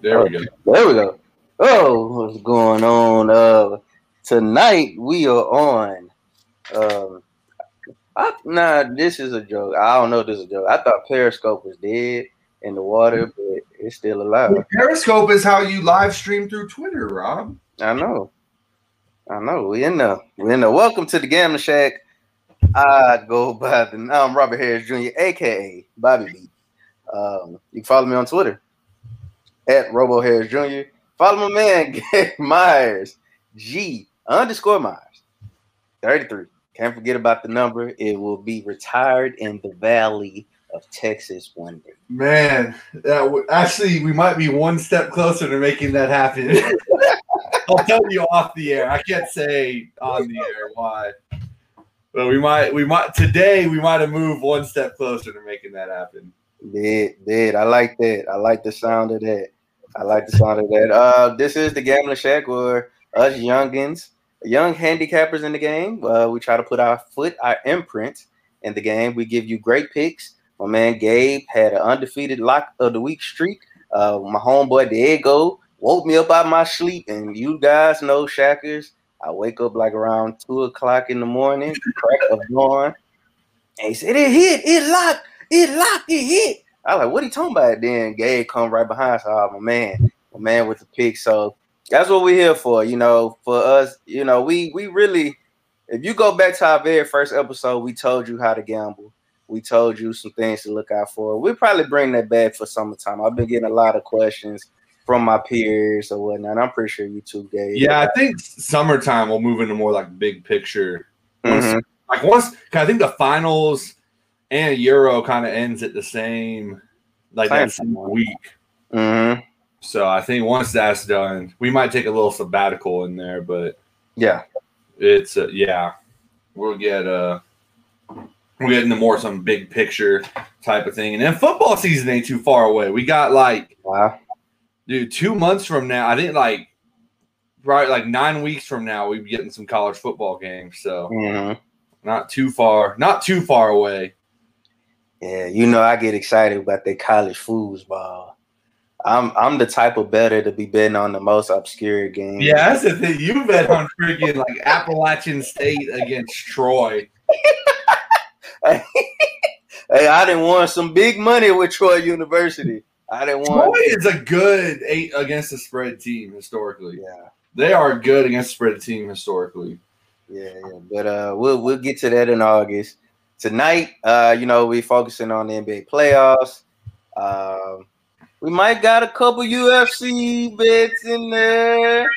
There we go. There we go. Oh, what's going on? Uh, tonight we are on. Um, I, nah, this is a joke. I don't know if this is a joke. I thought Periscope was dead in the water, but it's still alive. Periscope is how you live stream through Twitter, Rob. I know. I know. We in there. We in there. Welcome to the Gambling Shack. I go by the I'm Robert Harris Jr., aka Bobby B. Um, you can follow me on Twitter at Robo Harris Jr. Follow my man Gabe Myers, G underscore Myers, 33. Can't forget about the number. It will be retired in the Valley of Texas one day. Man, that w- actually we might be one step closer to making that happen. I'll tell you off the air. I can't say on the air why. But we might we might today we might have moved one step closer to making that happen. Did did I like that? I like the sound of that. I like the sound of that. Uh, this is the Gambling Shack where us youngins, young handicappers in the game, uh, we try to put our foot, our imprint in the game. We give you great picks. My man Gabe had an undefeated lock of the week streak. Uh, my homeboy Diego woke me up out of my sleep, and you guys know Shackers. I wake up like around two o'clock in the morning, crack of dawn, and he said it hit, it locked, it locked, it hit. I was like, what are you talking about? Then Gabe come right behind. So, oh, my man, my man with the pick. So that's what we're here for. You know, for us, you know, we we really, if you go back to our very first episode, we told you how to gamble. We told you some things to look out for. We'll probably bring that back for summertime. I've been getting a lot of questions from my peers or whatnot. I'm pretty sure you too, Gabe. Yeah, I think summertime will move into more like big picture. Once- Mhm. Like once, I think the finals and Euro kind of ends at the same, like that Same week. Mhm. So I think once that's done, we might take a little sabbatical in there, but Yeah. it's uh, yeah, we'll get uh we'll get into more some big picture type of thing, and then football season ain't too far away. We got like Wow. dude, two months from now, I think like right like nine weeks from now, we'll be getting some college football games. So Mhm. not too far, not too far away. Yeah, you know I get excited about that college foosball. I'm I'm the type of better to be betting on the most obscure game. Yeah, that's the thing. You bet on freaking like Appalachian State against Troy. hey, I didn't want some big money with Troy University. I didn't want Troy is a good eight against the spread team historically. Yeah, They are good against the spread team historically. yeah, yeah. But uh, we'll we'll get to that in August. Tonight, uh, you know, we focusing on the NBA playoffs. Um, we might got a couple UFC bets in there.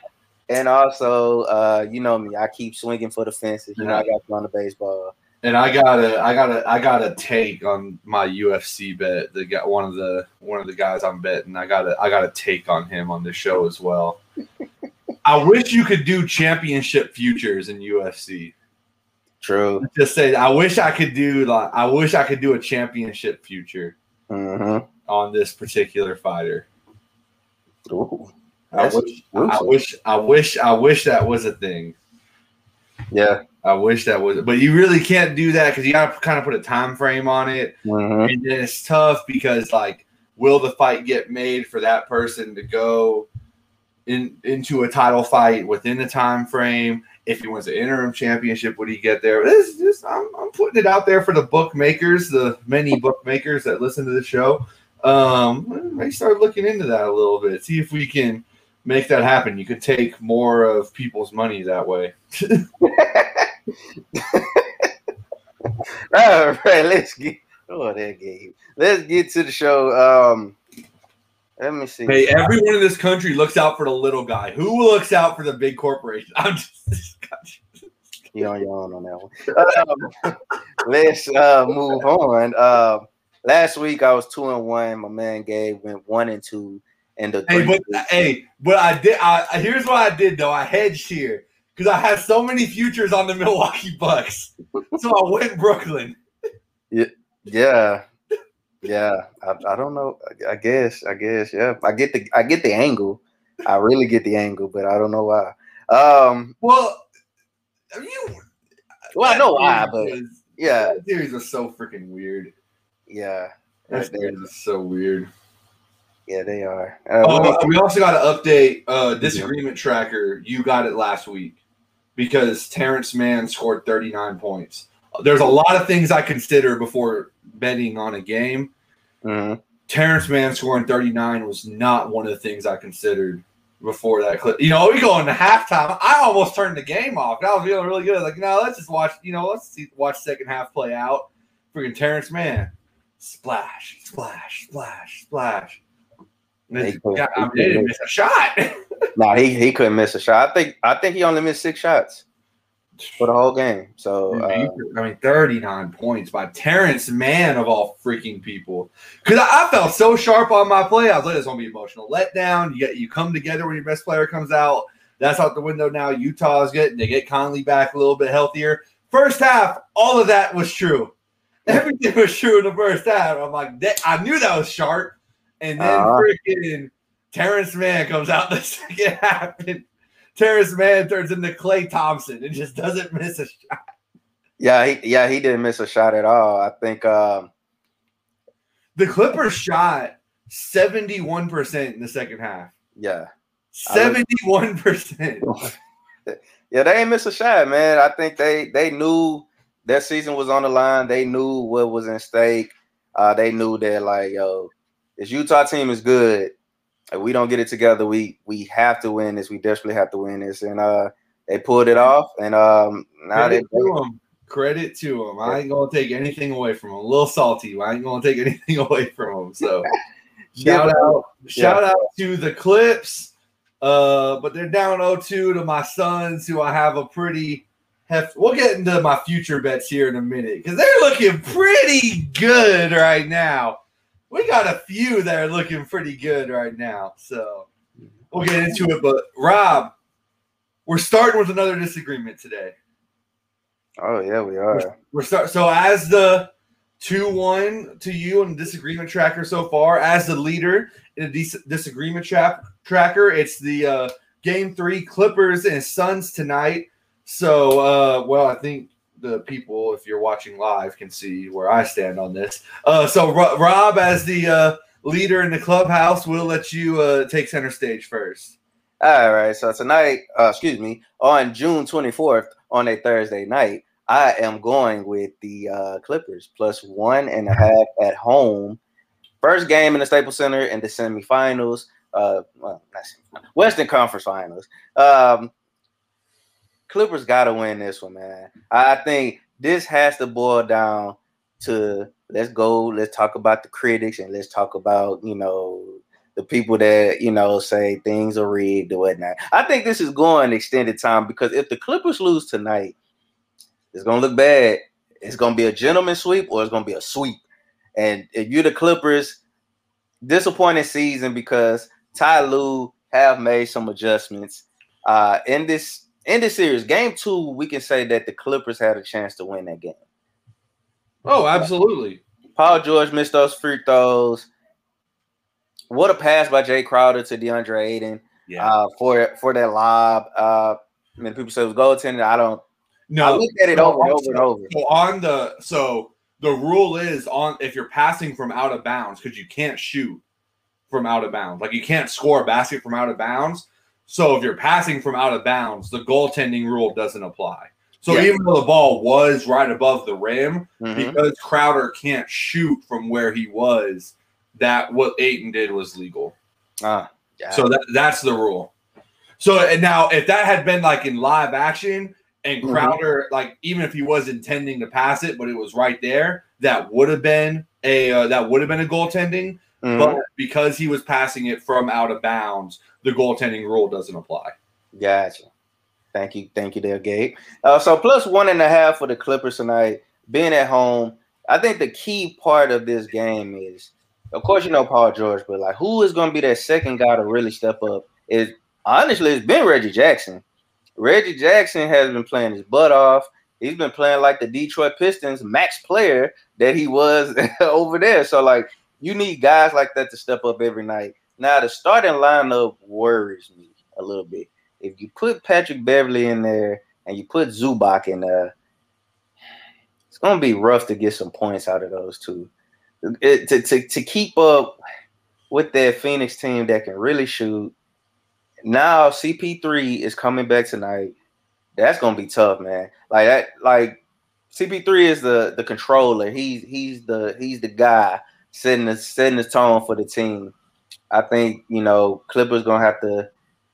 And also, uh, you know me, I keep swinging for the fences. You know, I got you on the baseball. And I got a, I got a, I got a take on my UFC bet. The guy, one of the, one of the guys I'm betting. I got a, I got a take on him on the show as well. I wish you could do championship futures in UFC. True. Just say, I wish I could do like, I wish I could do a championship future hmm on this particular fighter. Ooh, I wish, I wish, I wish, I wish that was a thing. yeah. I wish that was, but you really can't do that because you got to kind of put a time frame on it. hmm and then it's tough because like will the fight get made for that person to go in into a title fight within the time frame if he wins the interim championship would he get there this just I'm, I'm putting it out there for the bookmakers the many bookmakers that listen to the show um start looking into that a little bit see if we can make that happen you could take more of people's money that way All right, let's get. Oh, that game. Let's get to the show. Um, let me see. hey everyone in this country looks out for the little guy who looks out for the big corporation i'm just You on your own on that one. Um, let's uh, move on. Uh, last week I was two and one. My man Gabe went one and two. And the Hey, but hey, but I did. I I- here's what I did though. I hedged here because I had so many futures on the Milwaukee Bucks, so I went Brooklyn. yeah, yeah. I, I don't know. I, guess. I guess. Yeah. I get the. I get the angle. I really get the angle, but I don't know why. Um. Well, you. Well, I know why, but yeah, that series so freaking weird. yeah. That series is so weird. Yeah, they are. Uh, oh, we also got to update uh, disagreement tracker. You got it last week because Terrence Mann scored 39 points. There's a lot of things I consider before betting on a game. Mm-hmm. Terrence Mann scoring 39 was not one of the things I considered before that clip. You know, we go into halftime. I almost turned the game off. I was feeling really good. Like, no, let's just watch. You know, let's see, watch second half play out. Freaking Terrence Mann, splash, splash, splash, splash. He, God, I mean, didn't miss a shot. no, nah, he he couldn't miss a shot. I think I think he only missed six shots for the whole game. So uh, I mean, 39 points by Terrence Mann of all freaking people. Because I, I, felt so sharp on my play. I was like, it's gonna be emotional letdown. You get you come together when your best player comes out. That's out the window now. Utah is getting they get Conley back a little bit healthier. First half, all of that was true. Everything was true in the first half. I'm like, that, I knew that was sharp. And then uh-huh. freaking Terrence Mann comes out the second half and Terrence Mann turns into Klay Thompson and just doesn't miss a shot. Yeah, he, yeah, he didn't miss a shot at all. I think um, the Clippers shot 71% in the second half. Yeah. 71%. yeah, they ain't miss a shot, man. I think they they knew their season was on the line. They knew what was in stake. Uh, they knew that like, yo, this Utah team is good. We don't get it together, we we have to win this. We desperately have to win this. And uh they pulled it off. And um now Credit they to them. Credit to them. I ain't gonna take anything away from them. A little salty. I ain't gonna take anything away from them. So shout out, shout out to the Clips. Uh, but they're down 0-2 to my sons, who I have a pretty heft. We'll get into my future bets here in a minute because they're looking pretty good right now we got a few that are looking pretty good right now. So we'll get into it. But Rob, we're starting with another disagreement today. Oh yeah, we are. We're, we're start. So as the two one to you on the disagreement tracker so far, as the leader in a dis- disagreement tra- tracker, it's the uh, game three Clippers and Suns tonight. So uh, well, I think the people, if you're watching live, can see where I stand on this. Uh, so, Rob, as the uh, leader in the clubhouse, we'll let you uh, take center stage first. All right. So tonight, uh, excuse me, on June 24th, on a Thursday night, I am going with the uh, Clippers plus one and a half at home. First game in the Staples Center in the semifinals. Uh, well, Western Conference Finals. Um, Clippers got to win this one, man. I think this has to boil down to let's go, let's talk about the critics and let's talk about, you know, the people that, you know, say things are rigged or whatnot. I think this is going extended time because if the Clippers lose tonight, it's going to look bad. It's going to be a gentleman sweep or it's going to be a sweep. And if you're the Clippers, disappointing season because Ty Lue have made some adjustments. Uh, in this in this series, game two, we can say that the Clippers had a chance to win that game. Oh, absolutely. Paul George missed those free throws. What a pass by Jae Crowder to DeAndre Ayton yeah. uh, for for that lob. Uh, I mean, people say it was goaltending. I don't. No, I looked at it so over and over and over. So on the so the rule is on if you're passing from out of bounds because you can't shoot from out of bounds. Like you can't score a basket from out of bounds. So if you're passing from out of bounds, the goaltending rule doesn't apply. So yeah. even though the ball was right above the rim, mm-hmm. because Crowder can't shoot from where he was, that what Ayton did was legal. Ah, yeah. So that that's the rule. So and now if that had been like in live action and mm-hmm. Crowder, mm-hmm. like even if he was intending to pass it, but it was right there, that would have been a uh, that would have been a goaltending. Mm-hmm. But because he was passing it from out of bounds, the goaltending rule doesn't apply. Gotcha. Thank you, thank you, there, Gabe. Uh, so plus one and a half for the Clippers tonight. Being at home, I think the key part of this game is, of course, you know Paul George, but like who is going to be that second guy to really step up? Is honestly, it's been Reggie Jackson. Reggie Jackson has been playing his butt off. He's been playing like the Detroit Pistons max player that he was over there. So like you need guys like that to step up every night. Now the starting lineup worries me a little bit. If you put Patrick Beverley in there and you put Zubac in there, it's gonna be rough to get some points out of those two. It, to, to, to keep up, with that Phoenix team that can really shoot. Now CP3 is coming back tonight. That's gonna be tough, man. Like that, like CP3 is the the controller. He's he's the he's the guy setting the setting the tone for the team. I think you know Clippers gonna have to.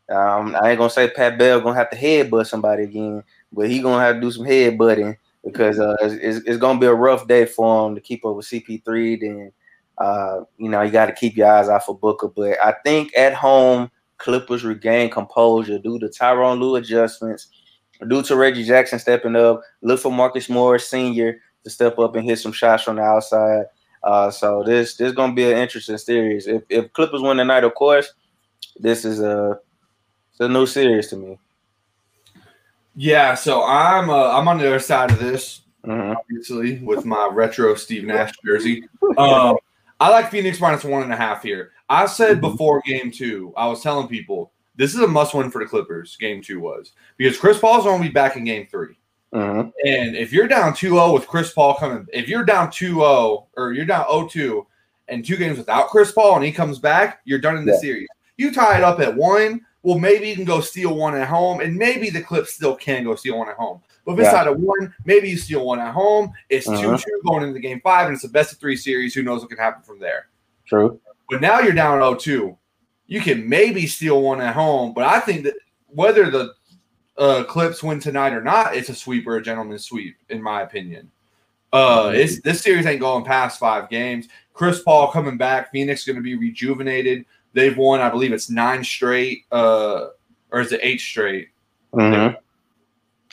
Um, I ain't gonna say Pat Bell gonna have to headbutt somebody again, but he gonna have to do some headbutting because uh, it's, it's, gonna be a rough day for him to keep up with CP3. Then uh, you know you got to keep your eyes out for Booker. But I think at home Clippers regain composure due to Tyronn Lue adjustments due to Reggie Jackson stepping up, look for Marcus Morris Sr. to step up and hit some shots from the outside. Uh, so this this is gonna be an interesting series. If if Clippers win tonight, of course, this is a it's a new series to me. Yeah, so I'm uh, I'm on the other side of this, mm-hmm. obviously, with my retro Steve Nash jersey. Um, I like Phoenix minus one and a half here. I said mm-hmm. before game two, I was telling people this is a must win for the Clippers. Game two was because Chris Paul's going to be back in game 3 mm-hmm. And if you're down 2 0 with Chris Paul coming, if you're down 2 0 or you're down 0 2 and two games without Chris Paul and he comes back, you're done in the yeah. series. You tie it up at one, well, maybe you can go steal one at home, and maybe the Clips still can go steal one at home. But if it's yeah. of one, maybe you steal one at home. It's 2 uh-huh. 2 going into game five, and it's a best of three series. Who knows what can happen from there? True. But now you're down 0 2 you can maybe steal one at home. But I think that whether the uh, Clips win tonight or not, it's a sweep or a gentleman's sweep, in my opinion. Uh, it's this series ain't going past five games. Chris Paul coming back. Phoenix going to be rejuvenated. They've won, I believe it's nine straight, uh, or is it eight straight? Mm-hmm.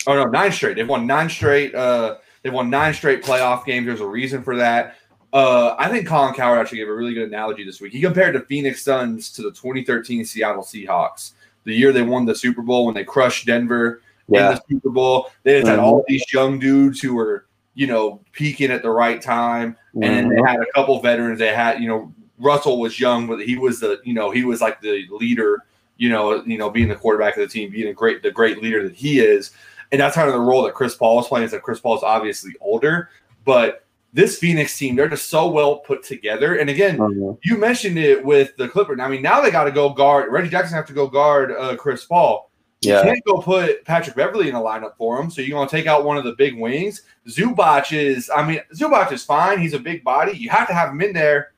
Oh no, nine straight. They've won nine straight. Uh, they've won nine straight playoff games. There's a reason for that. Uh, I think Colin Cowherd actually gave a really good analogy this week. He compared the Phoenix Suns to the 2013 Seattle Seahawks, the year they won the Super Bowl when they crushed Denver yeah. in the Super Bowl. They mm-hmm. had all these young dudes who were, you know, peaking at the right time, mm-hmm. and they had a couple veterans. They had, you know, Russell was young, but he was the, you know, he was like the leader. You know, you know, being the quarterback of the team, being a great, the great leader that he is, and that's kind of the role that Chris Paul is playing. Is that Chris Paul is obviously older, but this Phoenix team, they're just so well put together. And again, mm-hmm. you mentioned it with the Clippers. I mean, now they got to go guard. Reggie Jackson have to go guard uh, Chris Paul. You can't go put Patrick Beverley in a lineup for him. So you're going to take out one of the big wings. Zubac is, I mean, Zubac is fine. He's a big body. You have to have him in there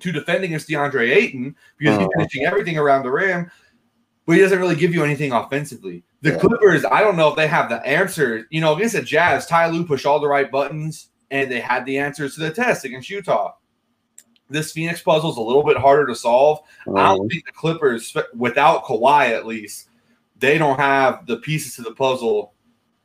to defend against DeAndre Ayton because mm-hmm. he's finishing everything around the rim, but he doesn't really give you anything offensively. The yeah. Clippers, I don't know if they have the answer. You know, against the Jazz, Ty Lue pushed all the right buttons and they had the answers to the test against Utah. This Phoenix puzzle is a little bit harder to solve. I don't oh. think the Clippers, without Kawhi at least, they don't have the pieces to the puzzle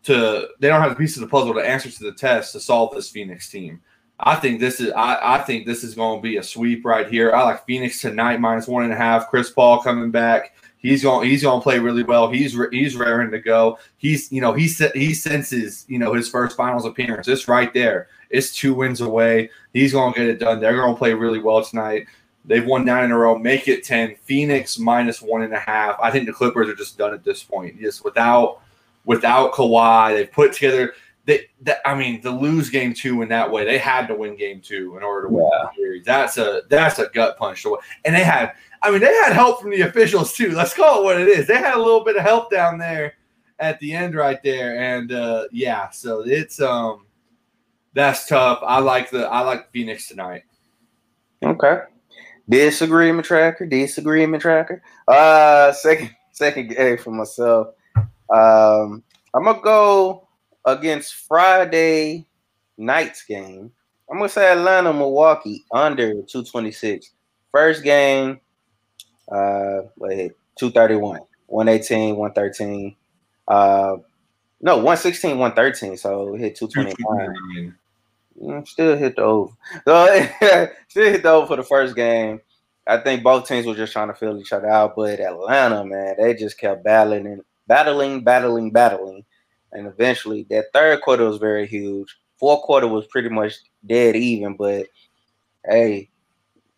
to they don't have the pieces of the puzzle to answer to the test to solve this Phoenix team. I think this is I, I think this is going to be a sweep right here. I like Phoenix tonight minus one and a half. Chris Paul coming back. He's going. He's going to play really well. He's he's raring to go. He's you know he he senses you know his first finals appearance. It's right there. It's two wins away. He's going to get it done. They're going to play really well tonight. They've won nine in a row. Make it ten. Phoenix minus one and a half. I think the Clippers are just done at this point. Just without without Kawhi, they've put together. They, that, I mean, to lose game two in that way, they had to win game two in order to win yeah. the series. That's a that's a gut punch. And they had I mean, they had help from the officials too. Let's call it what it is. They had a little bit of help down there at the end right there, and uh, yeah, so it's um, that's tough. I like the I like Phoenix tonight. Okay, disagreement tracker, disagreement tracker. Uh, second second game for myself. Um, I'm gonna go against Friday night's game. I'm gonna say Atlanta, Milwaukee under 226. First game, uh, wait, 231, 118, 113. Uh, no, 116, 113. So hit 229. Mm, still hit the over. So, still hit the over for the first game. I think both teams were just trying to fill each other out, but Atlanta, man, they just kept battling and battling, battling, battling. And eventually that third quarter was very huge. Fourth quarter was pretty much dead even, but hey,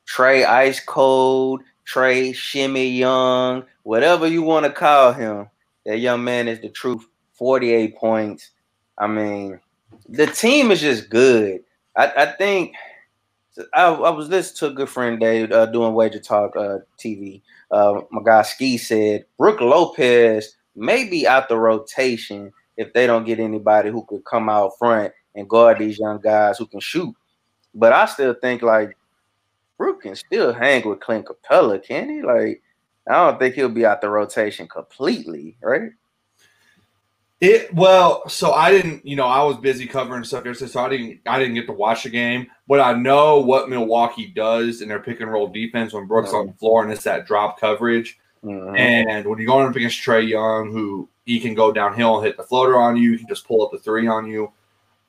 Trae ice cold, Trae Shimmy Young, whatever you want to call him. That young man is the truth. 48 points. I mean, the team is just good. I, I think I, I was listening to a good friend Dave uh, doing Wager Talk uh, TV. Uh, my guy Ski said Brook Lopez may be out the rotation if they don't get anybody who could come out front and guard these young guys who can shoot. But I still think like Brook can still hang with Clint Capela, can he? Like, I don't think he'll be out the rotation completely, right? It well, so I didn't, you know, I was busy covering stuff yesterday, so I didn't, I didn't get to watch the game. But I know what Milwaukee does in their pick and roll defense when Brook's mm-hmm. on the floor, and it's that drop coverage. Mm-hmm. And when you're going up against Trae Young, who he can go downhill and hit the floater on you, he can just pull up the three on you.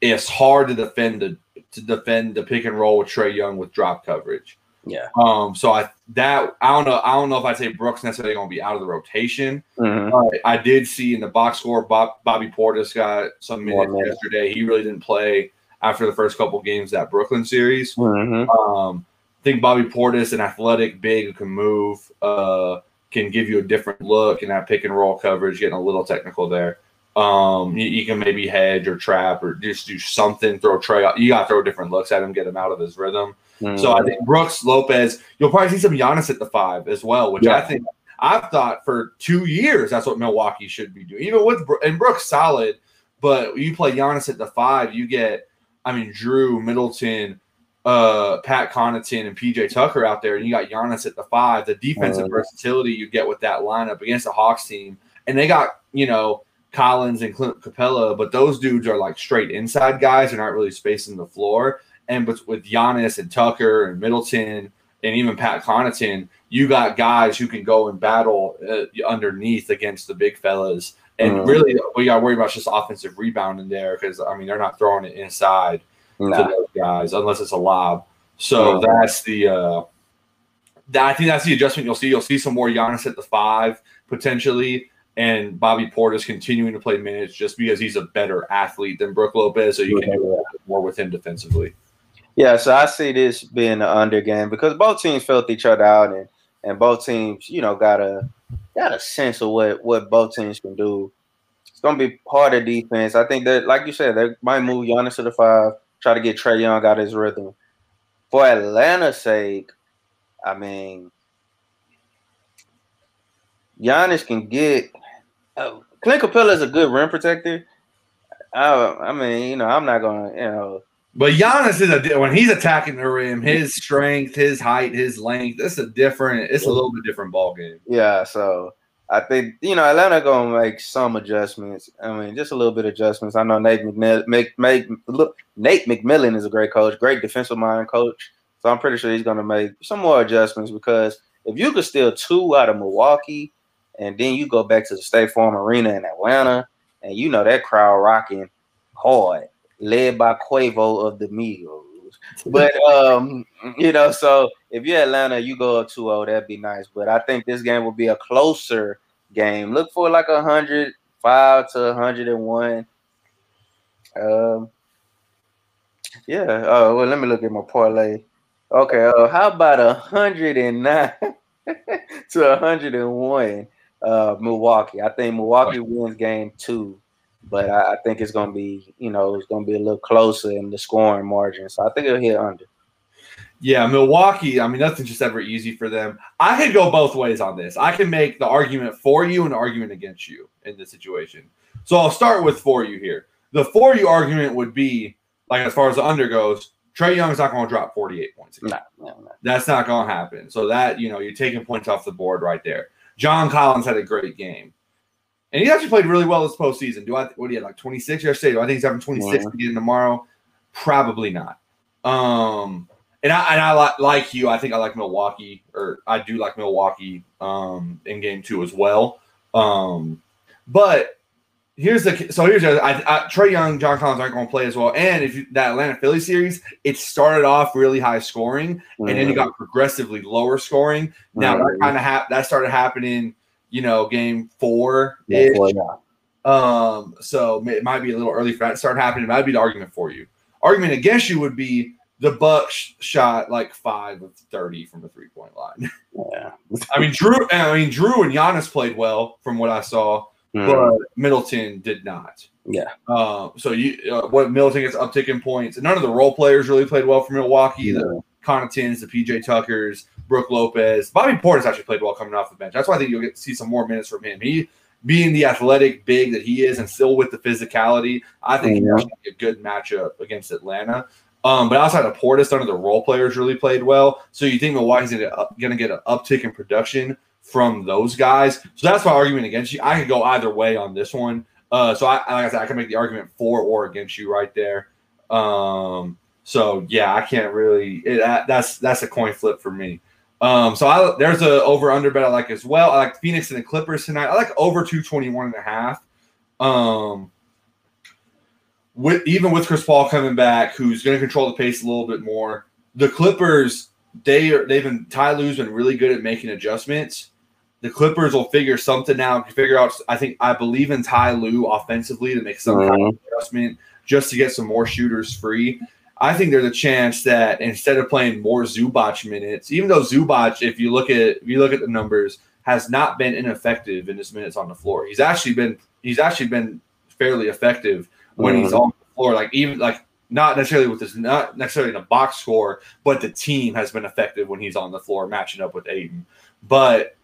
It's hard to defend the to defend the pick and roll with Trae Young with drop coverage. Yeah. Um. So I that I don't know. I don't know if I'd say Brooks necessarily going to be out of the rotation. Mm-hmm. I did see in the box score Bob, Bobby Portis got some minutes yesterday. He really didn't play after the first couple games that Brooklyn series. Mm-hmm. Um. I think Bobby Portis, an athletic big who can move, uh, can give you a different look in that pick and roll coverage. Getting a little technical there. Um, you, you, can maybe hedge or trap or just do something. Throw Trae. You got to throw different looks at him, get him out of his rhythm. Mm-hmm. So I think Brooks Lopez. You'll probably see some Giannis at the five as well, which yeah. I think I've thought for two years that's what Milwaukee should be doing. Even with and Brooks solid, but you play Giannis at the five, you get. I mean, Jrue Middleton, uh, Pat Connaughton, and PJ Tucker out there, and you got Giannis at the five. The defensive mm-hmm. versatility you get with that lineup against the Hawks team, and they got you know Collins and Clint Capela, but those dudes are like straight inside guys They're not really spacing the floor. And but with Giannis and Tucker and Middleton and even Pat Connaughton, you got guys who can go and battle uh, underneath against the big fellas. And mm-hmm. really, we got to worry about just offensive rebounding there because I mean they're not throwing it inside nah. to those guys unless it's a lob. So mm-hmm. that's the. Uh, that, I think that's the adjustment you'll see. You'll see some more Giannis at the five potentially and Bobby Portis continuing to play minutes just because he's a better athlete than Brook Lopez, so you can do more with him defensively. Yeah, so I see this being an under game because both teams felt each other out, and and both teams, you know, got a got a sense of what what both teams can do. It's gonna be harder defense. I think that, like you said, they might move Giannis to the five, try to get Trae Young out of his rhythm. For Atlanta's sake, I mean, Giannis can get uh, Clint Capela is a good rim protector. I, I mean, you know, I'm not gonna, you know. But Giannis is a when he's attacking the rim, his strength, his height, his length. It's a different. It's a little bit different ball game. Yeah, so I think you know Atlanta gonna make some adjustments. I mean, just a little bit of adjustments. I know Nate McMillan, make, make, look, Nate McMillan is a great coach, great defensive mind coach. So I'm pretty sure he's gonna make some more adjustments because if you could steal two out of Milwaukee and then you go back to the State Farm Arena in Atlanta, and you know that crowd rocking hard, led by Quavo of the Migos. But um, you know, so if you're Atlanta, you go up 2-0, that'd be nice. But I think this game will be a closer game. Look for like a hundred five to hundred and one. Um, yeah. Oh well, let me look at my parlay. Okay. Uh, how about a hundred and nine to a hundred and one? Uh, Milwaukee. I think Milwaukee wins game two, but I, I think it's going to be, you know, it's going to be a little closer in the scoring margin. So I think it'll hit under. Yeah, Milwaukee. I mean, nothing's just ever easy for them. I could go both ways on this. I can make the argument for you and argument against you in this situation. So I'll start with for you here. The for you argument would be like as far as the under goes, Trae Young's not going to drop 48 points. No, no, no. That's not going to happen. So that, you know, you're taking points off the board right there. John Collins had a great game. And he actually played really well this postseason. Do I what do you have like 26 yesterday? Do I think he's having 26 yeah. again tomorrow? Probably not. Um and I and I like, like you, I think I like Milwaukee, or I do like Milwaukee um in game two as well. Um but here's the so here's the, I, I, Trae Young, John Collins aren't going to play as well. And if you, that Atlanta Philly series, it started off really high scoring, mm-hmm. and then it got progressively lower scoring. Now mm-hmm. that kind of ha- that started happening, you know, game four. Yeah, um, so it might be a little early for that to start happening. That'd be the argument for you. Argument against you would be the Bucks shot like five of thirty from the three point line. Yeah, I mean Jrue. I mean Jrue and Giannis played well from what I saw mm. but Middleton did not. Yeah. Uh, so you, uh, what Middleton gets uptick in points. None of the role players really played well for Milwaukee. The Connaughtons, the PJ Tuckers, Brook Lopez. Bobby Portis actually played well coming off the bench. That's why I think you'll get to see some more minutes from him. He being the athletic big that he is and still with the physicality, I think Yeah. he's a good matchup against Atlanta. Um, but outside of Portis, none of the role players really played well. So you think Milwaukee's going to get an uptick in production from those guys? So that's my argument against you. I could go either way on this one. Uh, so I, like I said, I can make the argument for or against you right there. Um, so yeah, I can't really. It, that, that's that's a coin flip for me. Um, so I, there's a over under bet I like as well. I like Phoenix and the Clippers tonight. I like over 221 and a half. Um, with even with Chris Paul coming back, who's going to control the pace a little bit more. The Clippers, they are they've been Ty Lue's been really good at making adjustments. The Clippers will figure something out. Figure out. I think I believe in Ty Lue offensively to make some kind of uh-huh. adjustment just to get some more shooters free. I think there's a chance that instead of playing more Zubac minutes, even though Zubac, if you look at if you look at the numbers, has not been ineffective in his minutes on the floor. He's actually been he's actually been fairly effective when he's uh-huh. on the floor. Like even like not necessarily with his not necessarily in a box score, but the team has been effective when he's on the floor matching up with Ayton. But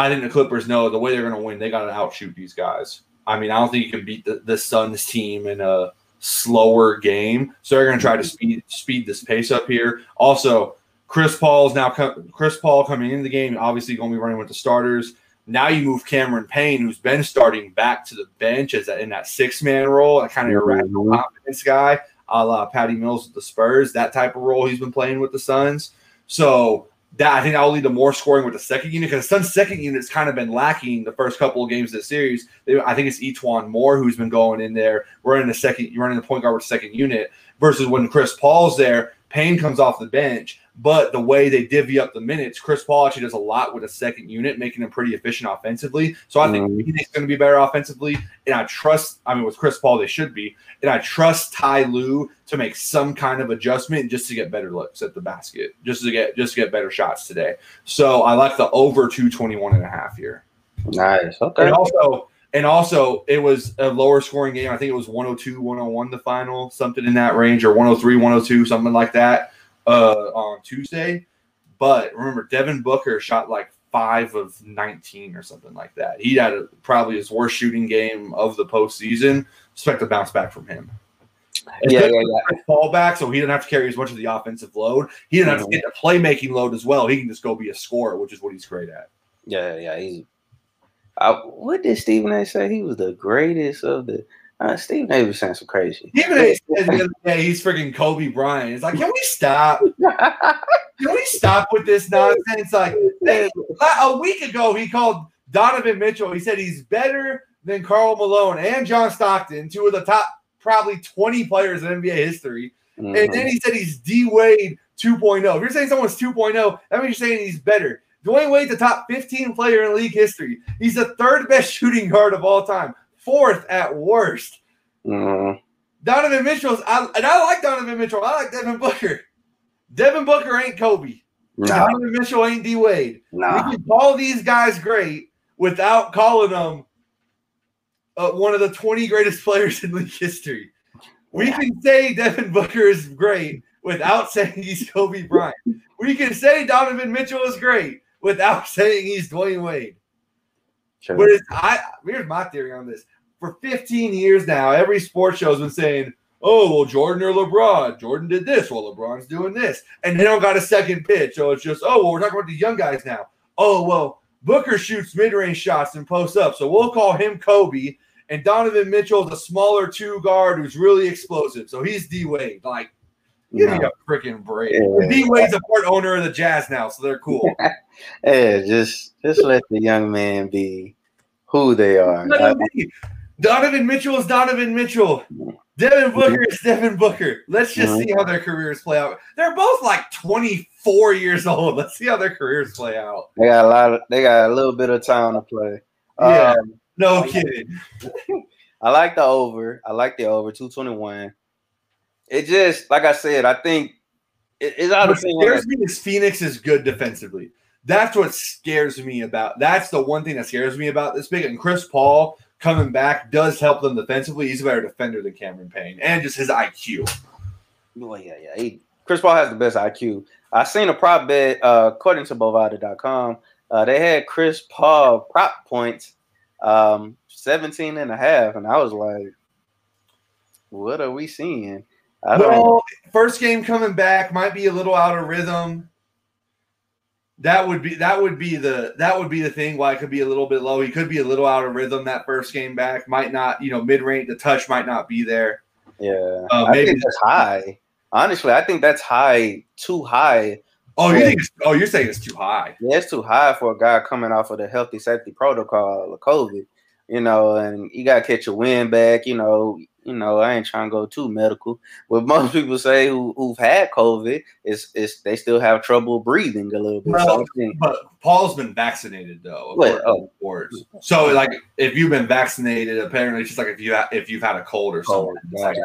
I think the Clippers know the way they're going to win. They got to outshoot these guys. I mean, I don't think you can beat the, the Suns team in a slower game. So they're going to try to speed speed this pace up here. Also, Chris Paul is now com- Chris Paul coming into the game. Obviously, going to be running with the starters. Now you move Cameron Payne, who's been starting back to the bench as a, in that six man role, a kind of irrational confidence guy, a la Patty Mills with the Spurs. That type of role he's been playing with the Suns. So that I think that will lead to more scoring with the second unit because Suns' second unit's kind of been lacking the first couple of games of the series. They, I think it's E'Twaun Moore who's been going in there running the second, running the point guard with the second unit versus when Chris Paul's there, Payne comes off the bench. But the way they divvy up the minutes, Chris Paul actually does a lot with a second unit, making him pretty efficient offensively. So I think. Phoenix going to be better offensively, and I trust. I mean, with Chris Paul, they should be, and I trust Ty Lue to make some kind of adjustment just to get better looks at the basket, just to get just to get better shots today. So I like the over 221 and a half here. Nice. Okay. And also, and also, it was a lower scoring game. I think it was 102, 101 the final, something in that range, or 103, 102, something like that uh, on Tuesday. But remember, Devin Booker shot like five of 19 or something like that. He had a, probably his worst shooting game of the postseason. Expect to bounce back from him. Yeah, yeah, yeah. Paul back, so he didn't have to carry as much of the offensive load. He didn't have to get the playmaking load as well. He can just go be a scorer, which is what he's great at. Yeah, yeah. He's. I, what did Stephen A. say? He was the greatest of the. Uh, Stephen A. was saying some crazy. Even if said the other day he's freaking Kobe Bryant. It's like, can we stop? Can we stop with this nonsense? Like they- a week ago, he called Donovan Mitchell. He said he's better than Karl Malone and John Stockton, two of the top probably 20 players in NBA history. And Mhm. then he said he's D Wade 2.0. If you're saying someone's 2.0, that means you're saying he's better. Dwyane Wade's the top 15 player in league history. He's the third best shooting guard of all time, fourth at worst. Mhm. Donovan Mitchell's, I, and I like Donovan Mitchell. I like Devin Booker. Devin Booker ain't Kobe. Nah, Donovan Mitchell ain't D Wade. nah. We can call these guys great without calling them uh, one of the 20 greatest players in league history. We can say Devin Booker is great without saying he's Kobe Bryant. We can say Donovan Mitchell is great without saying he's Dwyane Wade. Sure. But it's, I here's my theory on this. For 15 years now, every sports show has been saying, "Oh, well, Jordan or LeBron. Jordan did this, while LeBron's doing this," and they don't got a second pitch. So it's just, "Oh, well, we're talking about the young guys now." Oh, well, Booker shoots mid-range shots and posts up, so we'll call him Kobe. And Donovan Mitchell is a smaller two guard who's really explosive, so he's D Wade. Like, give me No. a freaking break. Yeah. D Wade's a part owner of the Jazz now, so they're cool. Yeah, just just let the young man be who they are. Let him be. Donovan Mitchell is Donovan Mitchell. Devin Booker is Devin Booker. Let's just see how their careers play out. They're both like 24 years old. Let's see how their careers play out. They got a lot of they got a little bit of time to play. Yeah. Um, No kidding. I like the over. I like the over 221. It just like I said, I think it, it's out What of scares me is Phoenix is good defensively. That's what scares me about. That's the one thing that scares me about this big. And Chris Paul coming back does help them defensively. He's a better defender than Cameron Payne, and just his IQ. Well, yeah, yeah. He, Chris Paul has the best IQ. I seen a prop bet uh, according to Bovada.com. Uh, they had Chris Paul prop points um, 17 and a half, and I was like, what are we seeing? I don't well, first game coming back might be a little out of rhythm. That would be that would be the that would be the thing why it could be a little bit low. He could be a little out of rhythm that first game back. Might not, you know, mid range the touch might not be there. Yeah, uh, I think that's high. Honestly, I think that's high, too high. Oh, you think? oh, you're saying it's too high? Yeah, it's too high for a guy coming off of the healthy safety protocol of COVID. You know, and you gotta catch a wind back. You know, you know, I ain't trying to go too medical. What most people say who, who've had COVID is is they still have trouble breathing a little bit. So but Paul's been vaccinated though. What? Oh. So like if you've been vaccinated, apparently it's just like if you ha- if you've had a cold or something, like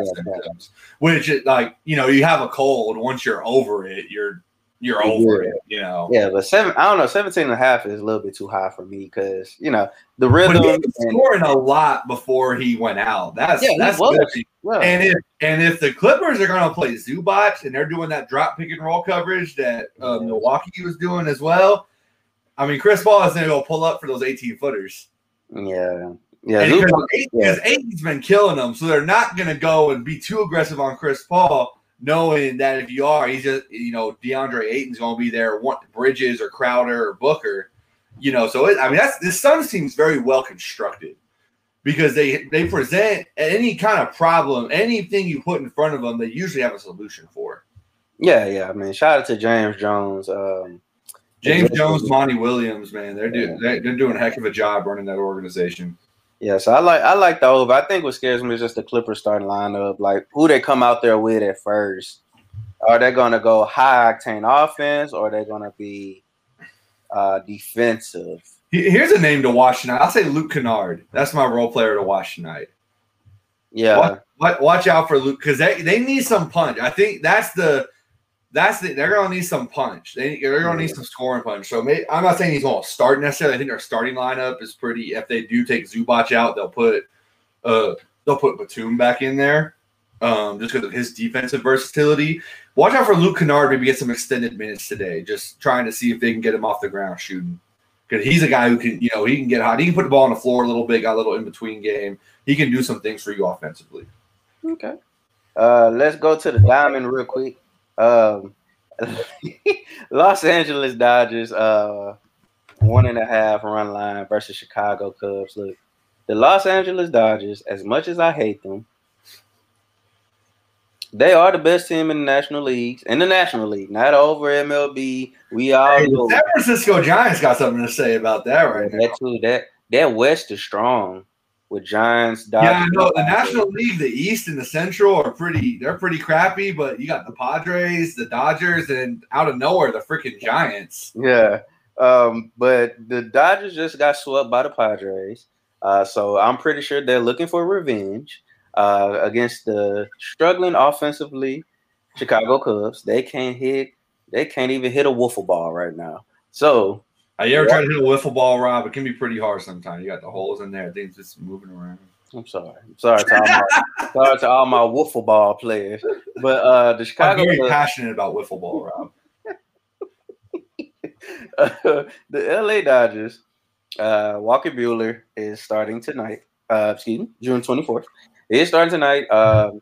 which like you know you have a cold once you're over it, you're you're over yeah. it, you know. Yeah, but seven, I don't know, 17 and a half is a little bit too high for me because, you know, the rhythm. But he scoring a lot before he went out. That's yeah, that's. Well, and if and if the Clippers are going to play Zubac and they're doing that drop pick and roll coverage that uh, Milwaukee was doing as well, I mean, Chris Paul is going to go pull up for those 18 footers. Yeah. Yeah, because, because Ayton's been killing them, so they're not going to go and be too aggressive on Chris Paul knowing that if you are, he's just you know DeAndre Ayton's going to be there, want Bridges or Crowder or Booker, you know. So it, I mean, that's this Suns seems very well constructed because they they present any kind of problem, anything you put in front of them, they usually have a solution for. Yeah, yeah. I mean, shout out to James Jones. Um, James Jones, Monty Williams, man, they're doing they're doing a heck of a job running that organization. Yeah, so I like I like the over. I think what scares me is just the Clippers starting lineup, like who they come out there with at first. Are they gonna go high octane offense or are they gonna be uh, defensive? Here's a name to watch tonight. I'll say Luke Kennard. That's my role player to watch tonight. Yeah. Watch, watch out for Luke because they, they need some punch. I think that's the that's the, they're going to need some punch. They, are going to need some scoring punch. So maybe, I'm not saying he's going to start necessarily. I think their starting lineup is pretty. If they do take Zubac out, they'll put uh they'll put Batum back in there, um, just because of his defensive versatility. Watch out for Luke Kennard. Maybe get some extended minutes today. Just trying to see if they can get him off the ground shooting. Because he's a guy who can, you know, he can get hot. He can put the ball on the floor a little bit. Got a little in between game. He can do some things for you offensively. Okay. Uh, let's go to the diamond real quick. Um, Los Angeles Dodgers, uh, one and a half run line versus Chicago Cubs. Look, the Los Angeles Dodgers, as much as I hate them, they are the best team in the National Leagues. In the National League, not over MLB. We all hey, San Francisco Giants got something to say about that right yeah, now. That too. That that West is strong with Giants. Dodgers, yeah, I know the National League, the East and the Central are pretty. They're pretty crappy, but you got the Padres, the Dodgers, and out of nowhere the freaking Giants. Yeah, um, but the Dodgers just got swept by the Padres, uh, so I'm pretty sure they're looking for revenge uh, against the struggling offensively Chicago Cubs. They can't hit. They can't even hit a wiffle ball right now. So have you ever tried to hit a wiffle ball, Rob? It can be pretty hard sometimes. You got the holes in there, things just moving around. I'm sorry. I'm sorry to all my sorry to all my wiffle ball players. But uh the Chicago I'm very passionate about wiffle ball, Rob. uh, the LA Dodgers, uh Walker Buehler is starting tonight. Uh excuse me, June 24th. He is starting tonight. Um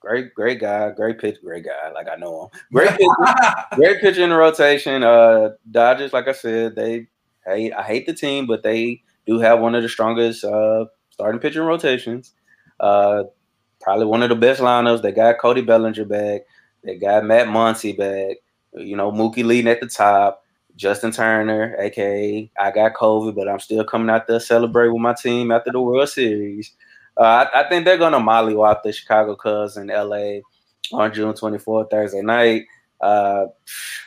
great, great guy, great pitch, great guy. Like I know him. Great pitch, great pitch in the rotation. Uh, Dodgers, like I said, they hate. I hate the team, but they do have one of the strongest uh, starting pitching rotations. Uh, probably one of the best lineups. They got Cody Bellinger back. They got Max Muncy back. You know, Mookie leading at the top. Justin Turner, aka I got COVID, but I'm still coming out there celebrate with my team after the World Series. Uh, I, I, think they're gonna mollywop the Chicago Cubs in LA on June 24th, Thursday night. Uh,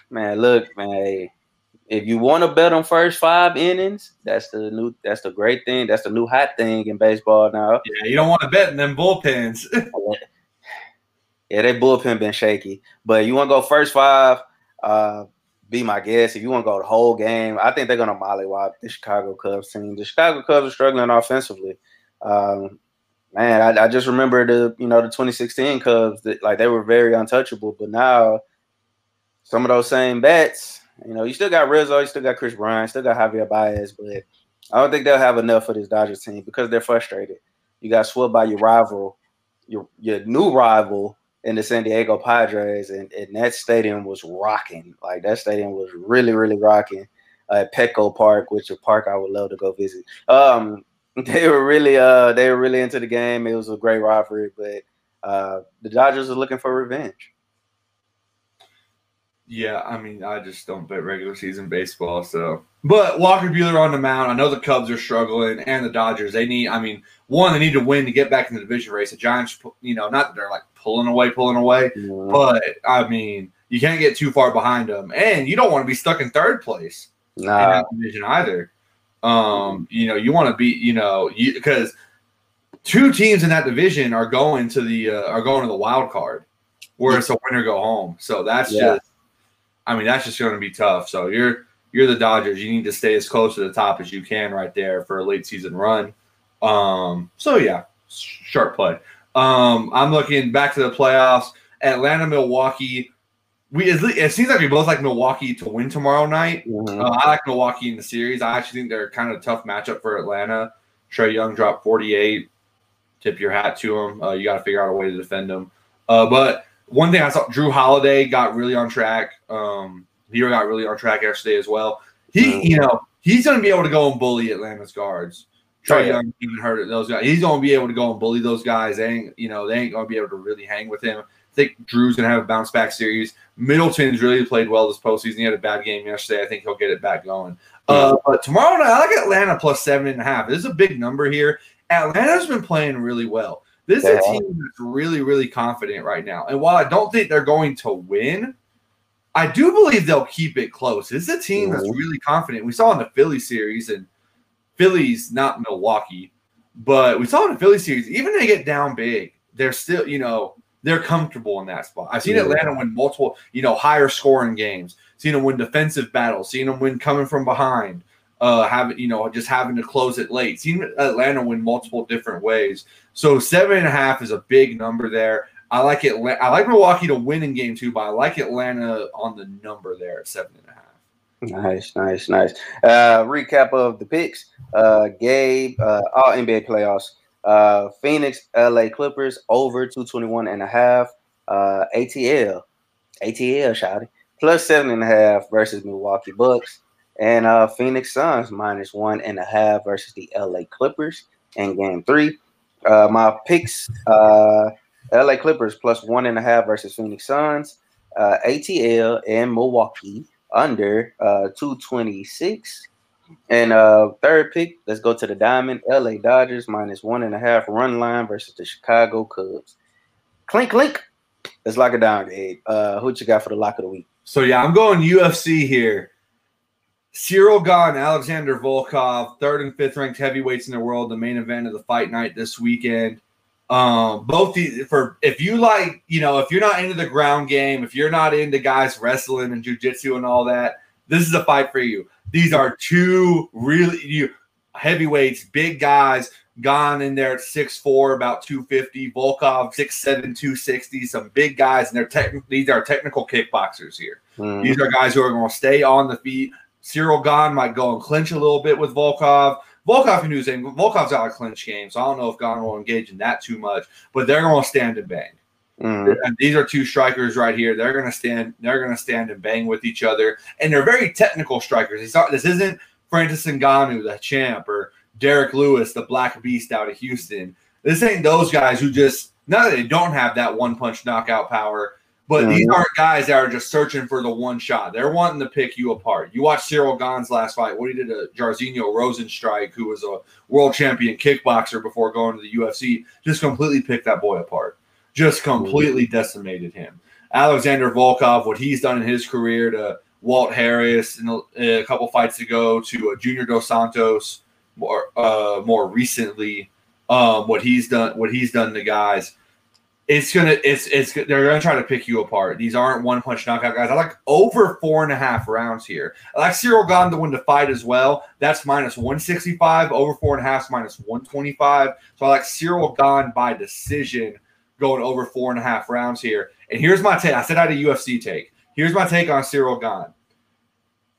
man, look, man, if you want to bet on first five innings, that's the new, that's the great thing. That's the new hot thing in baseball now. Yeah, you don't want to bet in them bullpens. yeah, they bullpen been shaky, but you want to go first five. Uh, be my guess. If you want to go the whole game, I think they're gonna mollywop the Chicago Cubs team. The Chicago Cubs are struggling offensively. Um, man, I, I, just remember the you know the 2016 Cubs that like they were very untouchable, but now some of those same bats, You know, you still got Rizzo, you still got Kris Bryant, still got Javier Baez, but I don't think they'll have enough for this Dodgers team because they're frustrated. You got swept by your rival, your your new rival in the San Diego Padres, and, and that stadium was rocking. Like that stadium was really, really rocking at Petco Park, which is a park I would love to go visit. Um, they were really uh they were really into the game. It was a great rivalry, but uh the Dodgers are looking for revenge. Yeah, I mean, I just don't bet regular season baseball. So, but Walker Buehler on the mound. I know the Cubs are struggling, and the Dodgers. They need. I mean, one, they need to win to get back in the division race. The Giants, you know, not that they're like pulling away, pulling away, mm-hmm. but I mean, you can't get too far behind them, and you don't want to be stuck in third place nah. in that division either. Um, you know, you want to be, you know, because two teams in that division are going to the uh, are going to the wild card, where it's a winner go home. So that's yeah. just, I mean, that's just going to be tough. So you're you're the Dodgers. You need to stay as close to the top as you can right there for a late season run. Um, so yeah, sharp play. Um, I'm looking back to the playoffs. Atlanta, Milwaukee we it seems like we both like Milwaukee to win tomorrow night. Mm-hmm. Uh, I like Milwaukee in the series. I actually think they're kind of a tough matchup for Atlanta. Trae Young dropped 48. Tip your hat to him. Uh, you got to figure out a way to defend him. Uh, but one thing I saw, Jrue Holiday got really on track. Um, he got really on track yesterday as well. He, mm-hmm. you know, he's going to be able to go and bully Atlanta's guards. Oh, yeah. Young even hurt those guys. He's going to be able to go and bully those guys. They ain't, you know, they ain't going to be able to really hang with him. I think Jrue's going to have a bounce back series. Middleton's really played well this postseason. He had a bad game yesterday. I think he'll get it back going. Uh, but tomorrow night, I like Atlanta plus seven and a half. This is a big number here. Atlanta's been playing really well. This is a team that's really, really confident right now. And while I don't think they're going to win, I do believe they'll keep it close. This is a team that's really confident. We saw in the Philly series, and Philly's not Milwaukee, but we saw in the Philly series, even they get down big, they're still, you know, they're comfortable in that spot. I've seen yeah. Atlanta win multiple, you know, higher scoring games. Seen them win defensive battles. Seen them win coming from behind. Uh, having you know just having to close it late. Seen Atlanta win multiple different ways. So seven and a half is a big number there. I like it. I like Milwaukee to win in game two, but I like Atlanta on the number there at seven and a half. Nice, nice, nice. Uh, recap of the picks. Uh, Gabe, uh, all NBA playoffs. Uh, Phoenix, LA Clippers over 221 and a half. Uh, ATL, ATL, shouty, plus seven and a half versus Milwaukee Bucks. And uh, Phoenix Suns minus one and a half versus the LA Clippers in game three. Uh, my picks uh, LA Clippers plus one and a half versus Phoenix Suns. Uh, ATL and Milwaukee under uh, 226 and uh, third pick, let's go to the diamond. LA Dodgers minus one and a half run line versus the Chicago Cubs. Clink, clink. Let's lock it down, Gabe. Uh, who you got for the lock of the week? So yeah, I'm going UFC here. Ciryl Gane, Alexander Volkov, third and fifth ranked heavyweights in the world, the main event of the fight night this weekend. Um, both the, for if you like, you know, if you're not into the ground game, if you're not into guys wrestling and jujitsu and all that, this is a fight for you. These are two really you heavyweights, big guys, gone in there at 6'4, about 250. Volkov, 6'7, 260. Some big guys, and they're tech, these are technical kickboxers here. Mm. These are guys who are going to stay on the feet. Ciryl Gane might go and clinch a little bit with Volkov. Volkov can do. Volkov's got a clinch game, so I don't know if Gane will engage in that too much, but they're going to stand and bang. Mm. And these are two strikers right here. They're gonna stand. They're gonna stand and bang with each other, and they're very technical strikers. Not, this isn't Francis Ngannou, the champ, or Derrick Lewis, the Black Beast out of Houston. This ain't those guys who just not that they don't have that one punch knockout power, but mm. these aren't guys that are just searching for the one shot. They're wanting to pick you apart. You watch Ciryl Gane's last fight, what he did to Jairzinho Rozenstruik, who was a world champion kickboxer before going to the UFC, just completely picked that boy apart just completely decimated him. Alexander Volkov, what he's done in his career to Walt Harris and a, a couple fights ago to uh, Junior Dos Santos, more uh, more recently, um, what he's done, what he's done to guys. It's gonna, it's, it's, they're gonna try to pick you apart. These aren't one punch knockout guys. I like over four and a half rounds here. I like Ciryl Gane to win the fight as well. That's minus 165. Over four and a half is minus 125. So I like Ciryl Gane by decision going over four and a half rounds here. And here's my take. I said I had a UFC take. Here's my take on Ciryl Gane.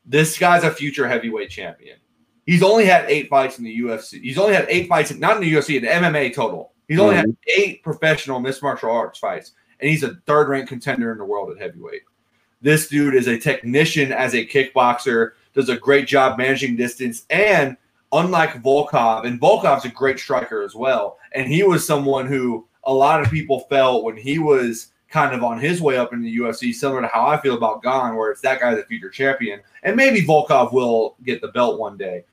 This guy's a future heavyweight champion. He's only had eight fights in the UFC. He's only had eight fights, not in the UFC, in the MMA total. He's only mm-hmm. had eight professional mixed martial arts fights, and he's a third ranked contender in the world at heavyweight. This dude is a technician as a kickboxer, does a great job managing distance, and unlike Volkov, and Volkov's a great striker as well, and he was someone who a lot of people felt when he was kind of on his way up in the UFC, similar to how I feel about Gane, where it's that guy the future champion, and maybe Volkov will get the belt one day.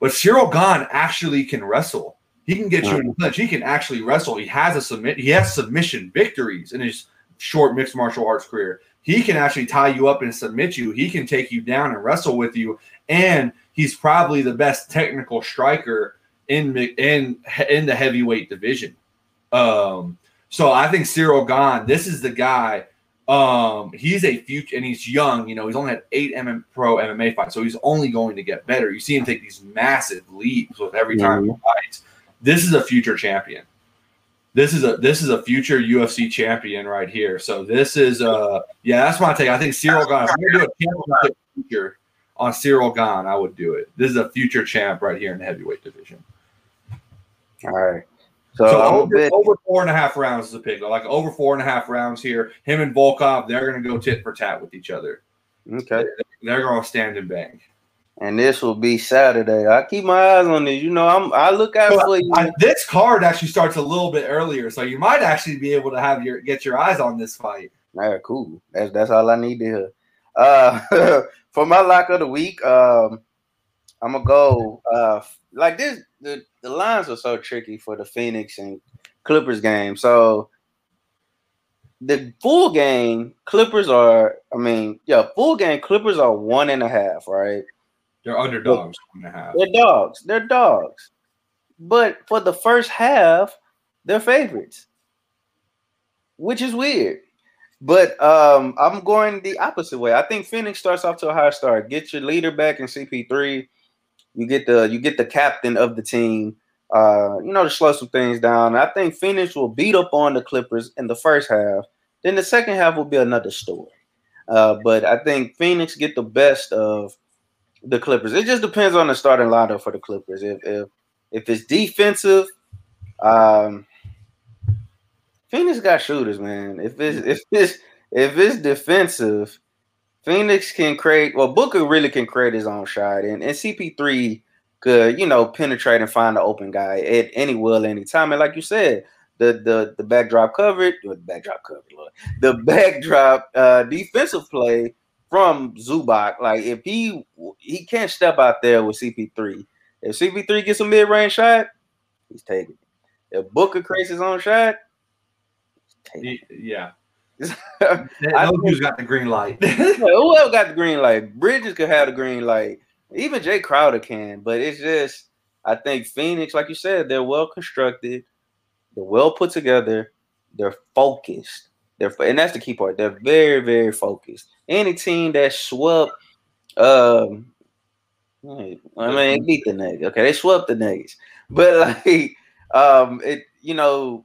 But Ciryl Gane actually can wrestle. He can get you in the mm. clinch. He can actually wrestle. He has a submit. He has submission victories in his short mixed martial arts career. He can actually tie you up and submit you. He can take you down and wrestle with you. And he's probably the best technical striker in in in the heavyweight division. Um, so I think Ciryl Gane, this is the guy. Um, he's a future and he's young. You know, he's only had eight MM, pro MMA fights, so he's only going to get better. You see him take these massive leaps with every time mm-hmm. he fights. This is a future champion this is a this is a future UFC champion right here. So this is uh yeah, that's my take. I think Ciryl Gane. If do a championship future on Ciryl Gane, I would do it. This is a future champ right here in the heavyweight division. All right. So, so over, over, four and a half rounds is a pick. Like over four and a half rounds here. Him and Volkov, they're gonna go tit for tat with each other. Okay. They're gonna stand and bang and this will be Saturday. I keep my eyes on this. You know, I'm I look out for you. I, this card actually starts a little bit earlier, so you might actually be able to have your get your eyes on this fight. All right, cool. That's that's all I need to hear. Uh, for my lock of the week, um, I'm gonna go uh like this. The the lines are so tricky for the Phoenix and Clippers game. So the full game Clippers are. I mean, yeah, full game Clippers are one and a half, right? They're underdogs. One and a half. They're dogs. They're dogs. But for the first half, they're favorites, which is weird. But um, I'm going the opposite way. I think Phoenix starts off to a high start. Get your leader back in CP3. You get the you get the captain of the team. Uh, you know, to slow some things down. I think Phoenix will beat up on the Clippers in the first half. Then the second half will be another story. Uh, but I think Phoenix get the best of the Clippers. It just depends on the starting lineup for the Clippers. If if if it's defensive, um, Phoenix got shooters, man. If it's if it's if it's defensive, Phoenix can create. Well, Booker really can create his own shot, and and CP3 could you know penetrate and find the open guy at any will, anytime. And like you said, the the the backdrop coverage, or the backdrop coverage, the backdrop uh, defensive play from Zubac. Like if he he can't step out there with CP3. If CP3 gets a mid range shot, he's taking it. If Booker creates his own shot, he, yeah. Who's got the green light? who else got the green light, Bridges could have the green light. Even Jae Crowder can, but it's just I think Phoenix, like you said, they're well constructed, they're well put together, they're focused. They're and that's the key part. They're very, very focused. Any team that swept, um, I mean, beat the Nuggets. Okay, they swept the Nuggets, but like, um, it you know,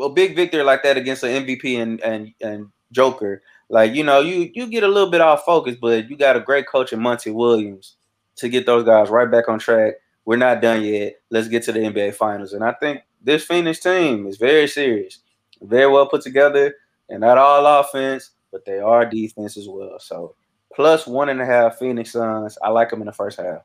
a big victory like that against an MVP and and and Joker, like you know, you you get a little bit off focus, but you got a great coach in Monty Williams to get those guys right back on track. We're not done yet. Let's get to the NBA Finals, and I think this Phoenix team is very serious, very well put together. And not all offense, but they are defense as well. So plus one and a half Phoenix Suns. I like them in the first half.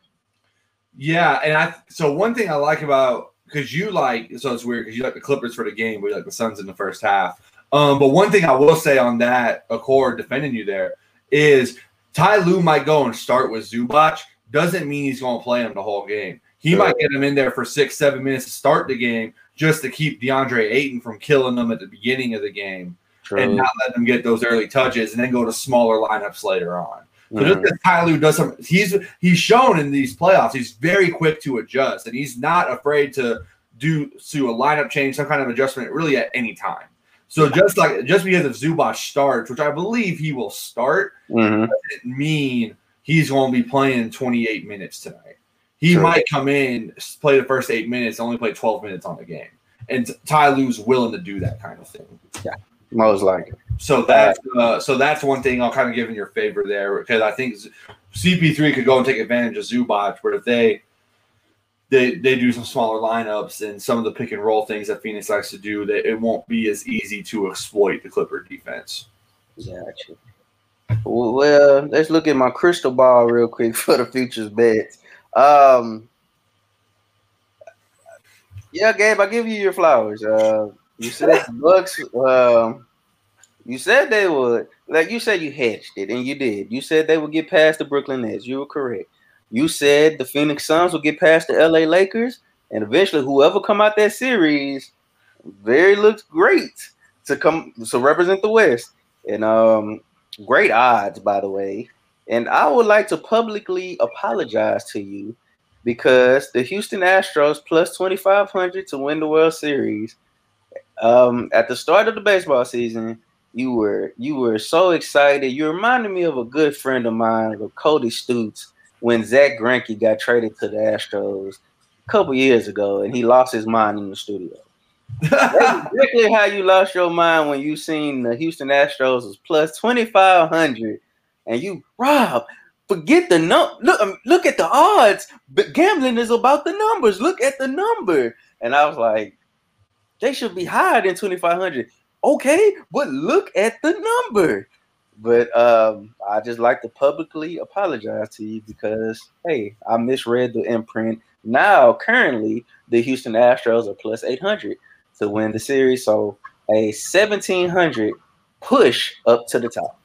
Yeah, and I so one thing I like about because you like so it's weird because you like the Clippers for the game, but you like the Suns in the first half. Um, but one thing I will say on that accord defending you there is Ty Lue might go and start with Zubac. Doesn't mean he's going to play him the whole game. He sure. might get him in there for six, seven minutes to start the game just to keep DeAndre Ayton from killing them at the beginning of the game. True. and not let them get those early touches and then go to smaller lineups later on. So just because Ty Lue does some, he's he's shown in these playoffs, he's very quick to adjust, and he's not afraid to do to a lineup change, some kind of adjustment, really at any time. So just like just because if Zubac starts, which I believe he will start, mm-hmm. doesn't mean he's going to be playing 28 minutes tonight. He True. might come in, play the first eight minutes, only play 12 minutes on the game, and Ty Lue's willing to do that kind of thing. Yeah. Most likely. So that's uh, so that's one thing I'll kind of give in your favor there because I think CP3 could go and take advantage of Zubac, but if they they they do some smaller lineups and some of the pick and roll things that Phoenix likes to do, that it won't be as easy to exploit the Clipper defense. Gotcha. Well, let's look at my crystal ball real quick for the futures bets. Um, yeah, Gabe, I give you your flowers. Uh, you said the Bucks. Um, you said they would. Like you said, you hedged it, and you did. You said they would get past the Brooklyn Nets. You were correct. You said the Phoenix Suns would get past the LA Lakers, and eventually, whoever come out that series, very looks great to come to represent the West. And um, great odds, by the way. And I would like to publicly apologize to you because the Houston Astros plus 2,500 to win the World Series. Um, at the start of the baseball season, you were you were so excited. You reminded me of a good friend of mine, of Cody Stutes, when Zack Greinke got traded to the Astros a couple years ago, and he lost his mind in the studio. That's exactly how you lost your mind when you seen the Houston Astros was plus twenty five hundred, and you Rob. Forget the num. Look, um, look at the odds. But gambling is about the numbers. Look at the number. And I was like, they should be higher than twenty five hundred. Okay, but look at the number. But um, I just like to publicly apologize to you because hey, I misread the imprint. Now, currently, the Houston Astros are plus eight hundred to win the series. So a 1700 push up to the top.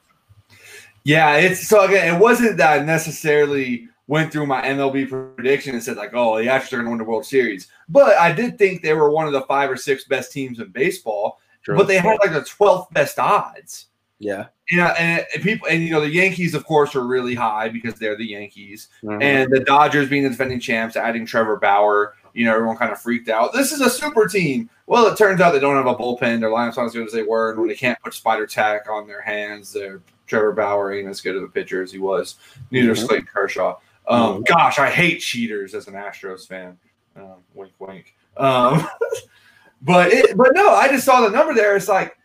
Yeah, it's so again, it wasn't that necessarily went through my MLB prediction and said like, oh, the Astros are going to win the World Series, but I did think they were one of the five or six best teams in baseball. True. But they had like the 12th best odds. Yeah. Yeah, and, and, people, and you know, the Yankees, of course, are really high because they're the Yankees, mm-hmm. and the Dodgers being the defending champs, adding Trevor Bauer you know, everyone kind of freaked out. This is a super team. Well, it turns out they don't have a bullpen. Their lineup's not as good as they were, and when they can't put Spider Tack on their hands, their Trevor Bauer ain't as good of a pitcher as he was. Neither mm-hmm. Clayton Kershaw. Um, mm-hmm. Gosh, I hate cheaters as an Astros fan. Um, wink, wink. Um, but it, but no, I just saw the number there. It's like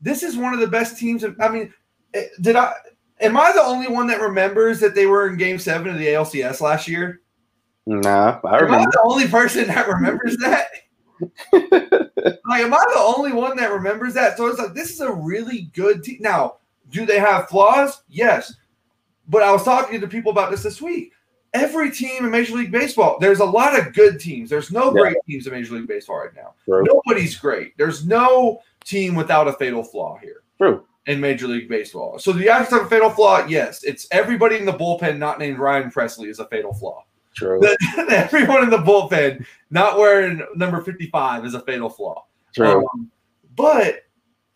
this is one of the best teams. Of, I mean, eh, did I? Am I the only one that remembers that they were in Game Seven of the ALCS last year? Nah, I remember. Am I the only person that remembers that? like, am I the only one that remembers that? So it's like this is a really good team. Now, do they have flaws? Yes, but I was talking to people about this this week. Every team in Major League Baseball, there's a lot of good teams. There's no yeah. great teams in Major League Baseball right now. True. Nobody's great. There's no team without a fatal flaw here. True. In Major League Baseball. So the Astros have a fatal flaw? Yes. It's everybody in the bullpen not named Ryan Pressly is a fatal flaw. True. Everyone in the bullpen not wearing number 55 is a fatal flaw. True. Um, but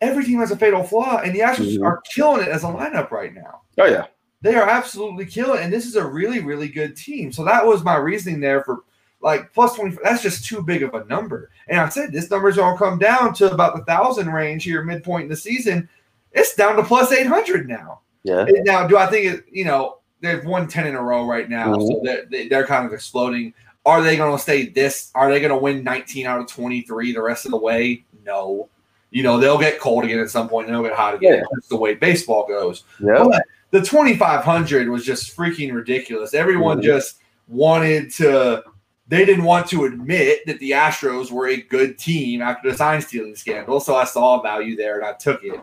every team has a fatal flaw, and the Astros mm-hmm. are killing it as a lineup right now. Oh, yeah. They are absolutely killing And this is a really, really good team. So that was my reasoning there for like plus 20. That's just too big of a number. And I said this number's to come down to about the thousand range here, midpoint in the season. It's down to plus 800 now. Yeah. Now, do I think it, you know, they've won 10 in a row right now, mm-hmm. so they're, they're kind of exploding. Are they going to stay this? Are they going to win 19 out of 23 the rest of the way? No. You know, they'll get cold again at some point and they'll get hot again. Yeah. That's the way baseball goes. Yeah. But the 2,500 was just freaking ridiculous. Everyone just wanted to, they didn't want to admit that the Astros were a good team after the sign stealing scandal. So I saw value there and I took it.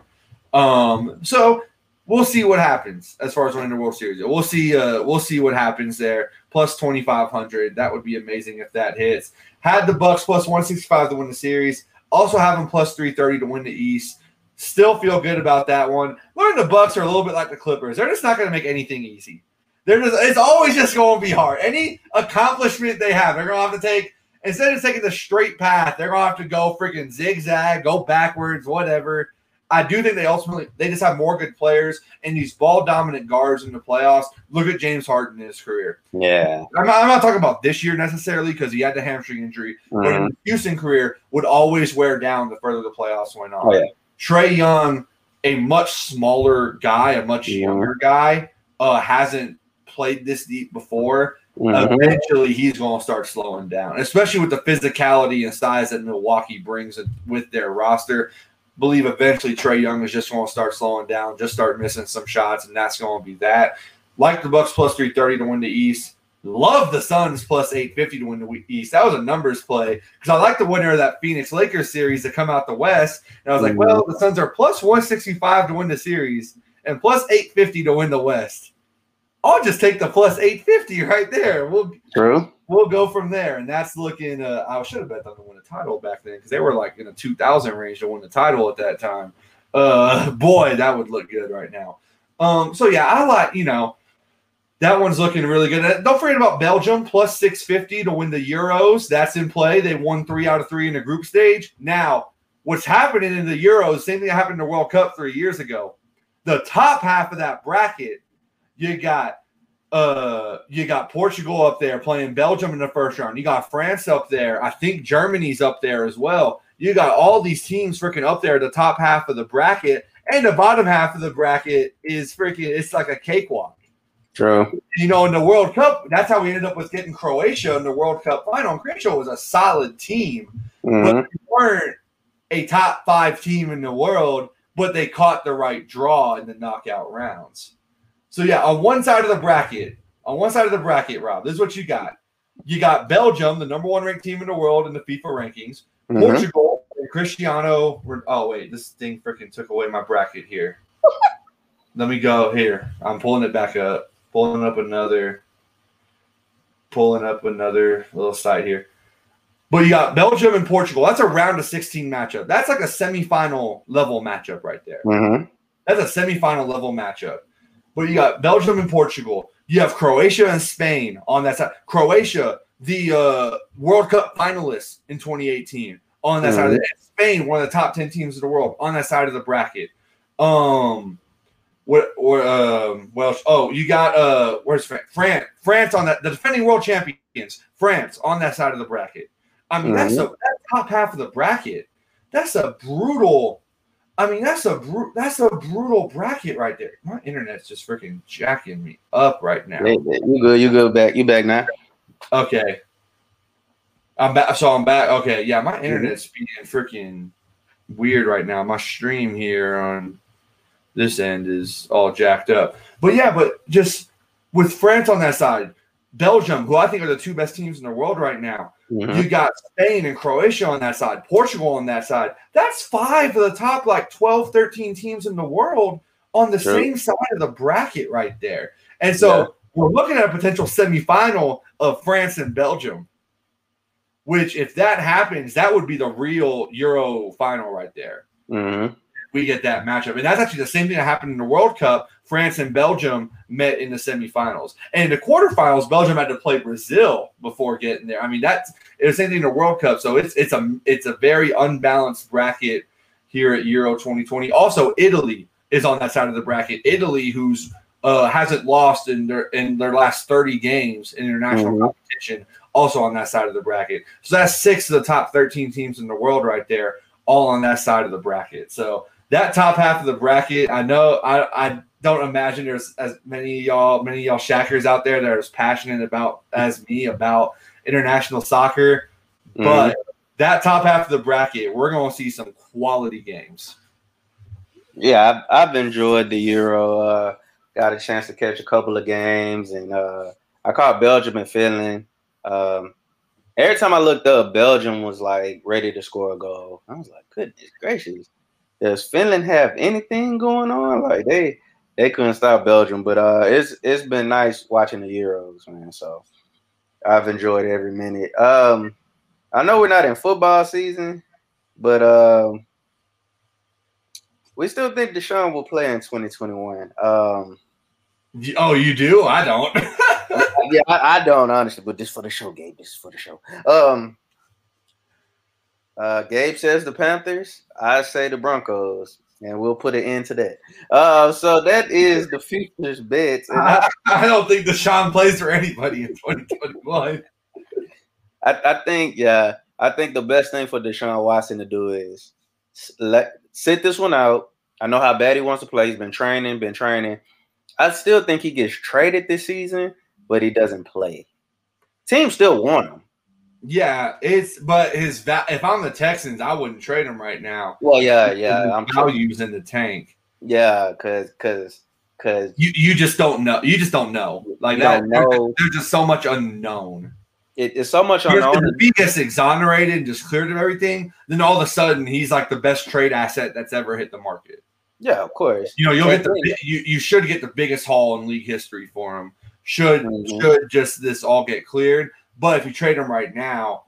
Um, so we'll see what happens as far as winning the World Series. We'll see. Uh, we'll see what happens there. Plus twenty five hundred. That would be amazing if that hits. Had the Bucks plus one sixty five to win the series. Also having plus three thirty to win the East. Still feel good about that one. Learning the Bucks are a little bit like the Clippers. They're just not going to make anything easy. They're just. It's always just going to be hard. Any accomplishment they have, they're going to have to take. Instead of taking the straight path, they're going to have to go freaking zigzag, go backwards, whatever I do think they ultimately they just have more good players and these ball dominant guards in the playoffs. Look at James Harden in his career. Yeah, I'm not, I'm not talking about this year necessarily because he had the hamstring injury, mm-hmm. but in the Houston career would always wear down the further the playoffs went on. Oh, yeah. Trae Young, a much smaller guy, a much mm-hmm. younger guy, uh, hasn't played this deep before. Mm-hmm. Eventually, he's going to start slowing down, especially with the physicality and size that Milwaukee brings with their roster believe eventually Trae Young is just going to start slowing down, just start missing some shots, and that's going to be that. Like the Bucks plus 330 to win the East. Love the Suns plus 850 to win the East. That was a numbers play because I like the winner of that Phoenix Lakers series to come out the West. And I was like, well, the Suns are plus 165 to win the series and plus 850 to win the West. I'll just take the plus 850 right there. We'll True. we'll go from there. And that's looking. Uh, I should have bet them to win the title back then because they were like in a 2,000 range to win the title at that time. Uh, boy, that would look good right now. Um, so yeah, I like you know that one's looking really good. Don't forget about Belgium plus 650 to win the Euros. That's in play. They won three out of three in the group stage. Now, what's happening in the Euros? Same thing that happened in the World Cup three years ago. The top half of that bracket, you got uh you got Portugal up there playing Belgium in the first round. You got France up there. I think Germany's up there as well. You got all these teams freaking up there, the top half of the bracket, and the bottom half of the bracket is freaking it's like a cakewalk. True. You know, in the World Cup, that's how we ended up with getting Croatia in the World Cup final. And Croatia was a solid team, Mhm. but they weren't a top five team in the world, but they caught the right draw in the knockout rounds. So yeah, on one side of the bracket, on one side of the bracket, Rob, this is what you got. You got Belgium, the number one ranked team in the world in the FIFA rankings. Mhm. Portugal and Cristiano. Oh wait, this thing freaking took away my bracket here. Let me go here. I'm pulling it back up. Pulling up another. Pulling up another little side here. But you got Belgium and Portugal. That's a round of 16 matchup. That's like a semifinal level matchup right there. Mhm. That's a semifinal level matchup. But you got Belgium and Portugal. You have Croatia and Spain on that side. Croatia, the uh, World Cup finalists in 2018, on that side of the Spain, one of the top 10 teams in the world, on that side of the bracket. Um, what or um, well, oh, you got uh, where's France? France, France on that, the defending world champions, France on that side of the bracket. I mean, that's a that top half of the bracket. That's a brutal. I mean, that's a bru- that's a brutal bracket right there. My internet's just freaking jacking me up right now. Yeah, You good? You good? Back? You back now? Okay. I'm back. So I'm back. Okay. Yeah, my internet's being freaking weird right now. My stream here on this end is all jacked up. But yeah, but just with France on that side, Belgium, who I think are the two best teams in the world right now, Mhm. you got Spain and Croatia on that side, Portugal on that side. That's five of the top like 12, 13 teams in the world on the True. same side of the bracket right there. And so Yeah. we're looking at a potential semifinal of France and Belgium, which, if that happens, that would be the real Euro final right there. Mhm. We get that matchup. And that's actually the same thing that happened in the World Cup. France and Belgium met in the semifinals. And in the quarterfinals, Belgium had to play Brazil before getting there. I mean, that's it was the same thing in the World Cup. So it's it's a it's a very unbalanced bracket here at Euro 2020. Also, Italy is on that side of the bracket. Italy, who's uh, hasn't lost in their in their last 30 games in international Mhm. competition, also on that side of the bracket. So that's six of the top 13 teams in the world right there, all on that side of the bracket. So that top half of the bracket, I know I, I don't imagine there's as many of y'all, many of y'all shackers out there that are as passionate about as me about international soccer. Mhm. But that top half of the bracket, we're gonna see some quality games. Yeah, I've, I've enjoyed the Euro. Uh, got a chance to catch a couple of games, and uh, I caught Belgium and Finland. Um, every time I looked up, Belgium was like ready to score a goal. I was like, goodness gracious, does Finland have anything going on? Like they they couldn't stop Belgium, but uh, it's it's been nice watching the Euros, man. So I've enjoyed every minute. Um, I know we're not in football season, but um we still think Deshaun will play in 2021. Um, Oh, you do? I don't. yeah, I, I don't honestly, but this for the show, Gabe. This is for the show. Um, uh, Gabe says the Panthers. I say the Broncos, and we'll put an end to that. Uh, so that is the futures bets. And I, I, I don't think Deshaun plays for anybody in 2021. I, I think, yeah, I think the best thing for Deshaun Watson to do is let sit this one out. I know how bad he wants to play. He's been training, been training. I still think he gets traded this season, but he doesn't play. Teams still want him. Yeah, it's but his va- if I'm the Texans, I wouldn't trade him right now. Well, yeah, yeah, I'm values in the tank. yeah, cause cause cause You you just don't know. You just don't know. Like that. know. There's just so much unknown. it, it's so much If unknown. the he gets exonerated and just cleared of everything, then all of a sudden he's like the best trade asset that's ever hit the market. Yeah, of course. You know, you'll get the thing. you you should get the biggest haul in league history for him. Should Mhm. should just this all get cleared. But if you trade him right now,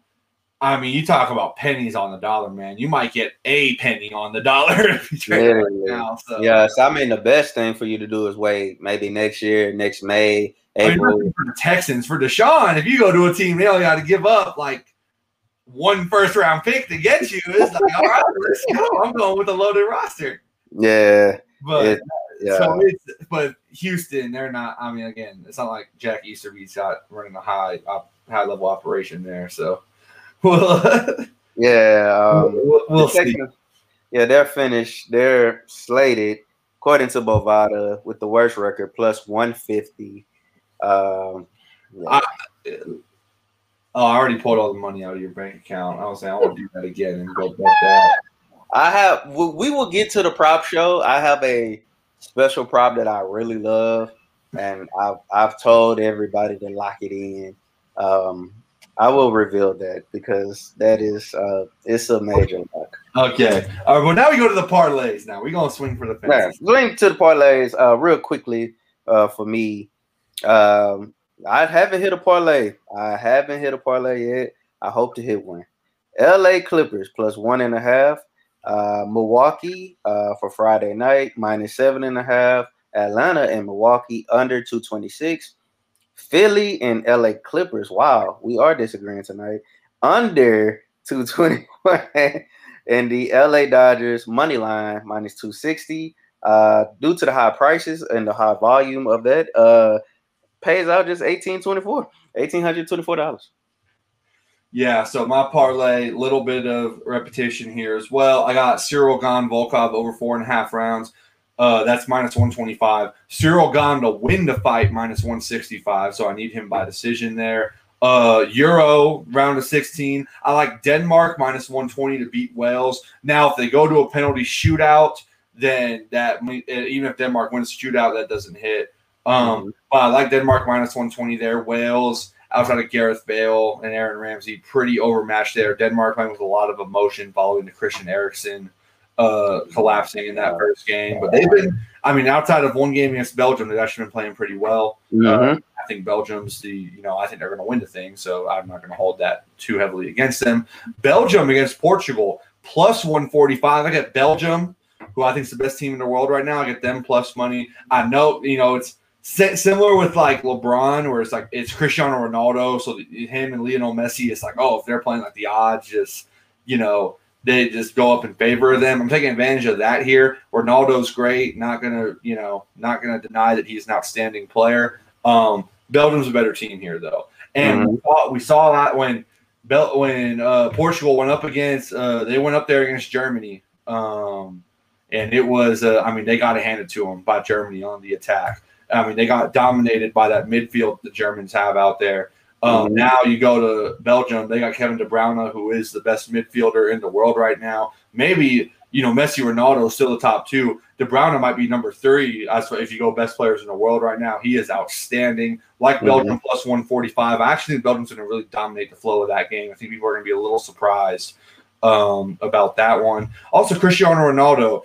I mean, you talk about pennies on the dollar, man. You might get a penny on the dollar if you trade him right now. So Yeah, so I mean, the best thing for you to do is wait maybe next year, next May, oh, I mean, April. for the Texans for Deshaun. If you go to a team, they only got to give up like one first round pick to get you. It's like, all right, let's go. I'm going with a loaded roster. Yeah, But It- yeah. so it's but Houston, they're not. I mean, again, it's not like Jack Easterby's got running a high op, high level operation there. So well, yeah. Um, we'll, we'll see. Yeah, they're finished. They're slated, according to Bovada, with the worst record, plus 150. Um, yeah. I- Oh, I already pulled all the money out of your bank account. I was saying I want to do that again and go bet that. I have. We we will get to the prop show. I have a special prop that I really love, and I've I've told everybody to lock it in. Um, I will reveal that because that is uh, it's a major lock. Okay. All right. Well, now we go to the parlays. Now we're gonna swing for the Now, fences. going to the parlays uh, real quickly uh, for me. Um, I haven't hit a parlay. I haven't hit a parlay yet. I hope to hit one. L.A. Clippers plus one and a half. Uh, Milwaukee uh, for Friday night minus seven and a half. Atlanta and Milwaukee under two twenty six. Philly and LA Clippers. Wow, we are disagreeing tonight. Under 221. and the LA Dodgers money line minus 260. Uh, due to the high prices and the high volume of that, uh, pays out just 1824 $1,824. Yeah, so my parlay, little bit of repetition here as well. I got Ciryl Gane Volkov over four and a half rounds. Uh, that's minus 125. Ciryl Gane to win the fight, minus 165. So I need him by decision there. Uh, Euro round of 16. I like Denmark minus 120 to beat Wales. Now, if they go to a penalty shootout, then that even if Denmark wins the shootout, that doesn't hit. Um, but I like Denmark minus 120 there. Wales outside of Gareth Bale and Aaron Ramsey, pretty overmatched there. Denmark playing with a lot of emotion following the Christian Eriksen uh, collapsing in that first game. But they've been, I mean, outside of one game against Belgium, they've actually been playing pretty well. Mhm. I think Belgium's the, you know, I think they're going to win the thing. So I'm not going to hold that too heavily against them. Belgium against Portugal, plus 145. I get Belgium, who I think is the best team in the world right now. I get them plus money. I know, you know, it's similar with like LeBron, where it's like it's Cristiano Ronaldo. So the- him and Lionel Messi, it's like, oh, if they're playing like the odds, just, you know, they just go up in favor of them. I'm taking advantage of that here. Ronaldo's great. Not gonna, you know, not gonna deny that he's an outstanding player. Um, Belgium's a better team here, though, and we, saw, we saw that when Bel- when uh, Portugal went up against, uh, they went up there against Germany, um, and it was, uh, I mean, they got it handed to them by Germany on the attack. I mean, they got dominated by that midfield the Germans have out there. Um, Mhm. Now you go to Belgium, they got Kevin De Bruyne, who is the best midfielder in the world right now. Maybe you know Messi, Ronaldo is still the top two. De Bruyne might be number three. As if you go best players in the world right now, he is outstanding. Like Mhm. Belgium plus one forty five. I actually think Belgium's going to really dominate the flow of that game. I think people are going to be a little surprised um, about that one. Also, Cristiano Ronaldo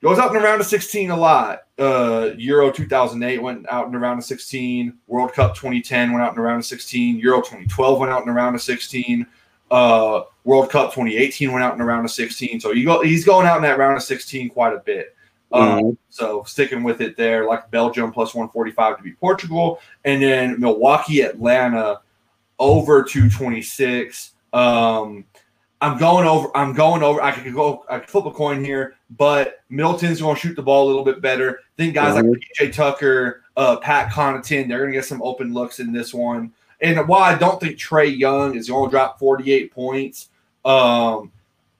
goes out in the round of 16 a lot. Uh, Euro 2008 went out in the round of 16. World Cup 2010 went out in the round of 16. Euro 2012 went out in the round of 16. Uh, World Cup 2018 went out in the round of 16. So you go, he's going out in that round of 16 quite a bit. Um, Mhm. so sticking with it there, like Belgium plus 145 to beat Portugal, and then Milwaukee, Atlanta over 226. Um, I'm going over. I'm going over. I could go. I could flip a coin here, but Middleton's going to shoot the ball a little bit better. think guys Mhm. like PJ Tucker, uh, Pat Connaughton, they're going to get some open looks in this one. And while I don't think Trae Young is going to drop 48 points, um,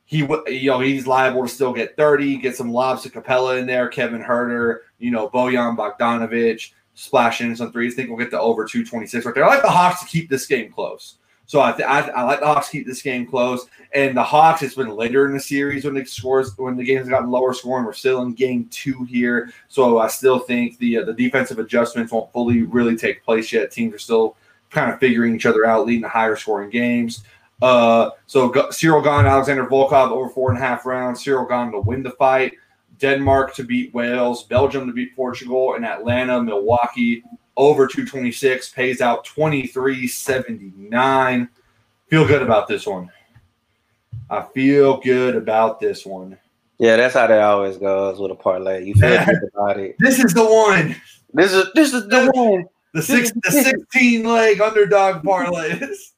he you know he's liable to still get 30, get some lobs to Capela in there, Kevin Huerter, you know Bojan Bogdanovic splashing in some threes. I think we'll get to over 226 right there. I like the Hawks to keep this game close. So I, th- I I like the Hawks keep this game close, and the Hawks. It's been later in the series when the scores when the games gotten lower scoring. We're still in game two here, so I still think the uh, the defensive adjustments won't fully really take place yet. Teams are still kind of figuring each other out, leading to higher scoring games. Uh, so G- Ciryl Gane, Alexander Volkov over four and a half rounds. Ciryl Gane to win the fight. Denmark to beat Wales, Belgium to beat Portugal, and Atlanta, Milwaukee over 226 pays out 23.79. Feel good about this one. I feel good about this one. Yeah, that's how that always goes with a parlay. You feel good about it. This is the one. This is this is the one. The six the 16 leg underdog parlays.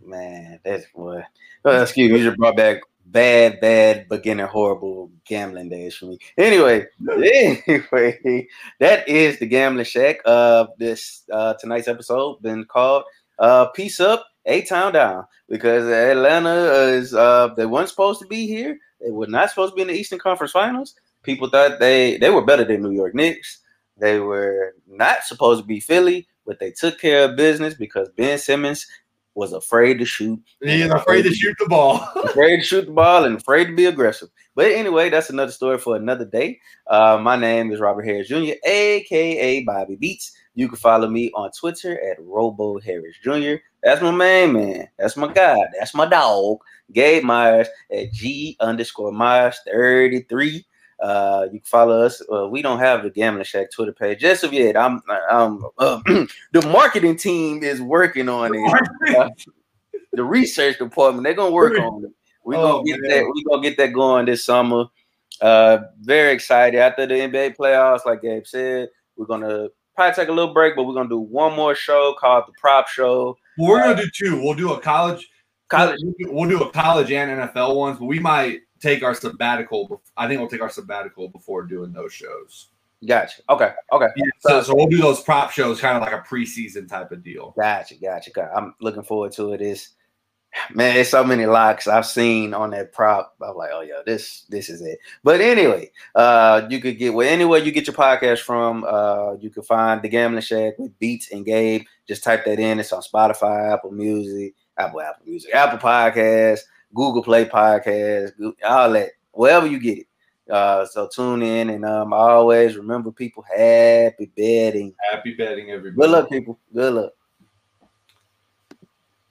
Man, that's what. Oh, excuse me, you just brought back bad, bad beginner, horrible gambling days for me. Anyway, anyway, that is the gambling shack. of this uh tonight's episode been called uh "Peace Up, A Town Down" because Atlanta is uh they weren't supposed to be here. They were not supposed to be in the Eastern Conference Finals. People thought they they were better than New York Knicks. They were not supposed to be Philly, but they took care of business because Ben Simmons was afraid to shoot. He's afraid to shoot the ball. afraid to shoot the ball and afraid to be aggressive. But anyway, that's another story for another day. Uh, my name is Robert Harris Jr., aka Bobby Beats. You can follow me on Twitter at Robo Harris Jr. That's my main man. That's my guy. That's my dog. Gabe Myers at G underscore Myers 33. Uh, you can follow us. Uh, we don't have the Gambling Shack Twitter page just of yet. I'm, I'm uh, the marketing team is working on it. Uh, the research department they're gonna work on it. We're Oh, gonna get man. that. We're gonna get that going this summer. Uh, very excited after the NBA playoffs. Like Gabe said, we're gonna probably take a little break, but we're gonna do one more show called the Prop Show. Well, we're gonna do two. We'll do a college, College. We'll do, we'll do a college and NFL ones, but we might take our sabbatical. I think we'll take our sabbatical before doing those shows. Gotcha. Okay. Okay. So, so we'll do those prop shows, kind of like a preseason type of deal. Gotcha, gotcha. I'm looking forward to it. It's man, there's so many locks I've seen on that prop. I'm like, oh yeah, this this is it. But anyway, uh, you could get well anywhere you get your podcast from. Uh, you can find the Gambling Shack with Beats and Gabe. Just type that in. It's on Spotify, Apple Music, Apple Apple Music, Apple Podcasts, Google Play Podcast, all that. Wherever you get it. Uh, so tune in and um, always remember people happy betting. Happy betting, everybody. Good luck, people. Good luck.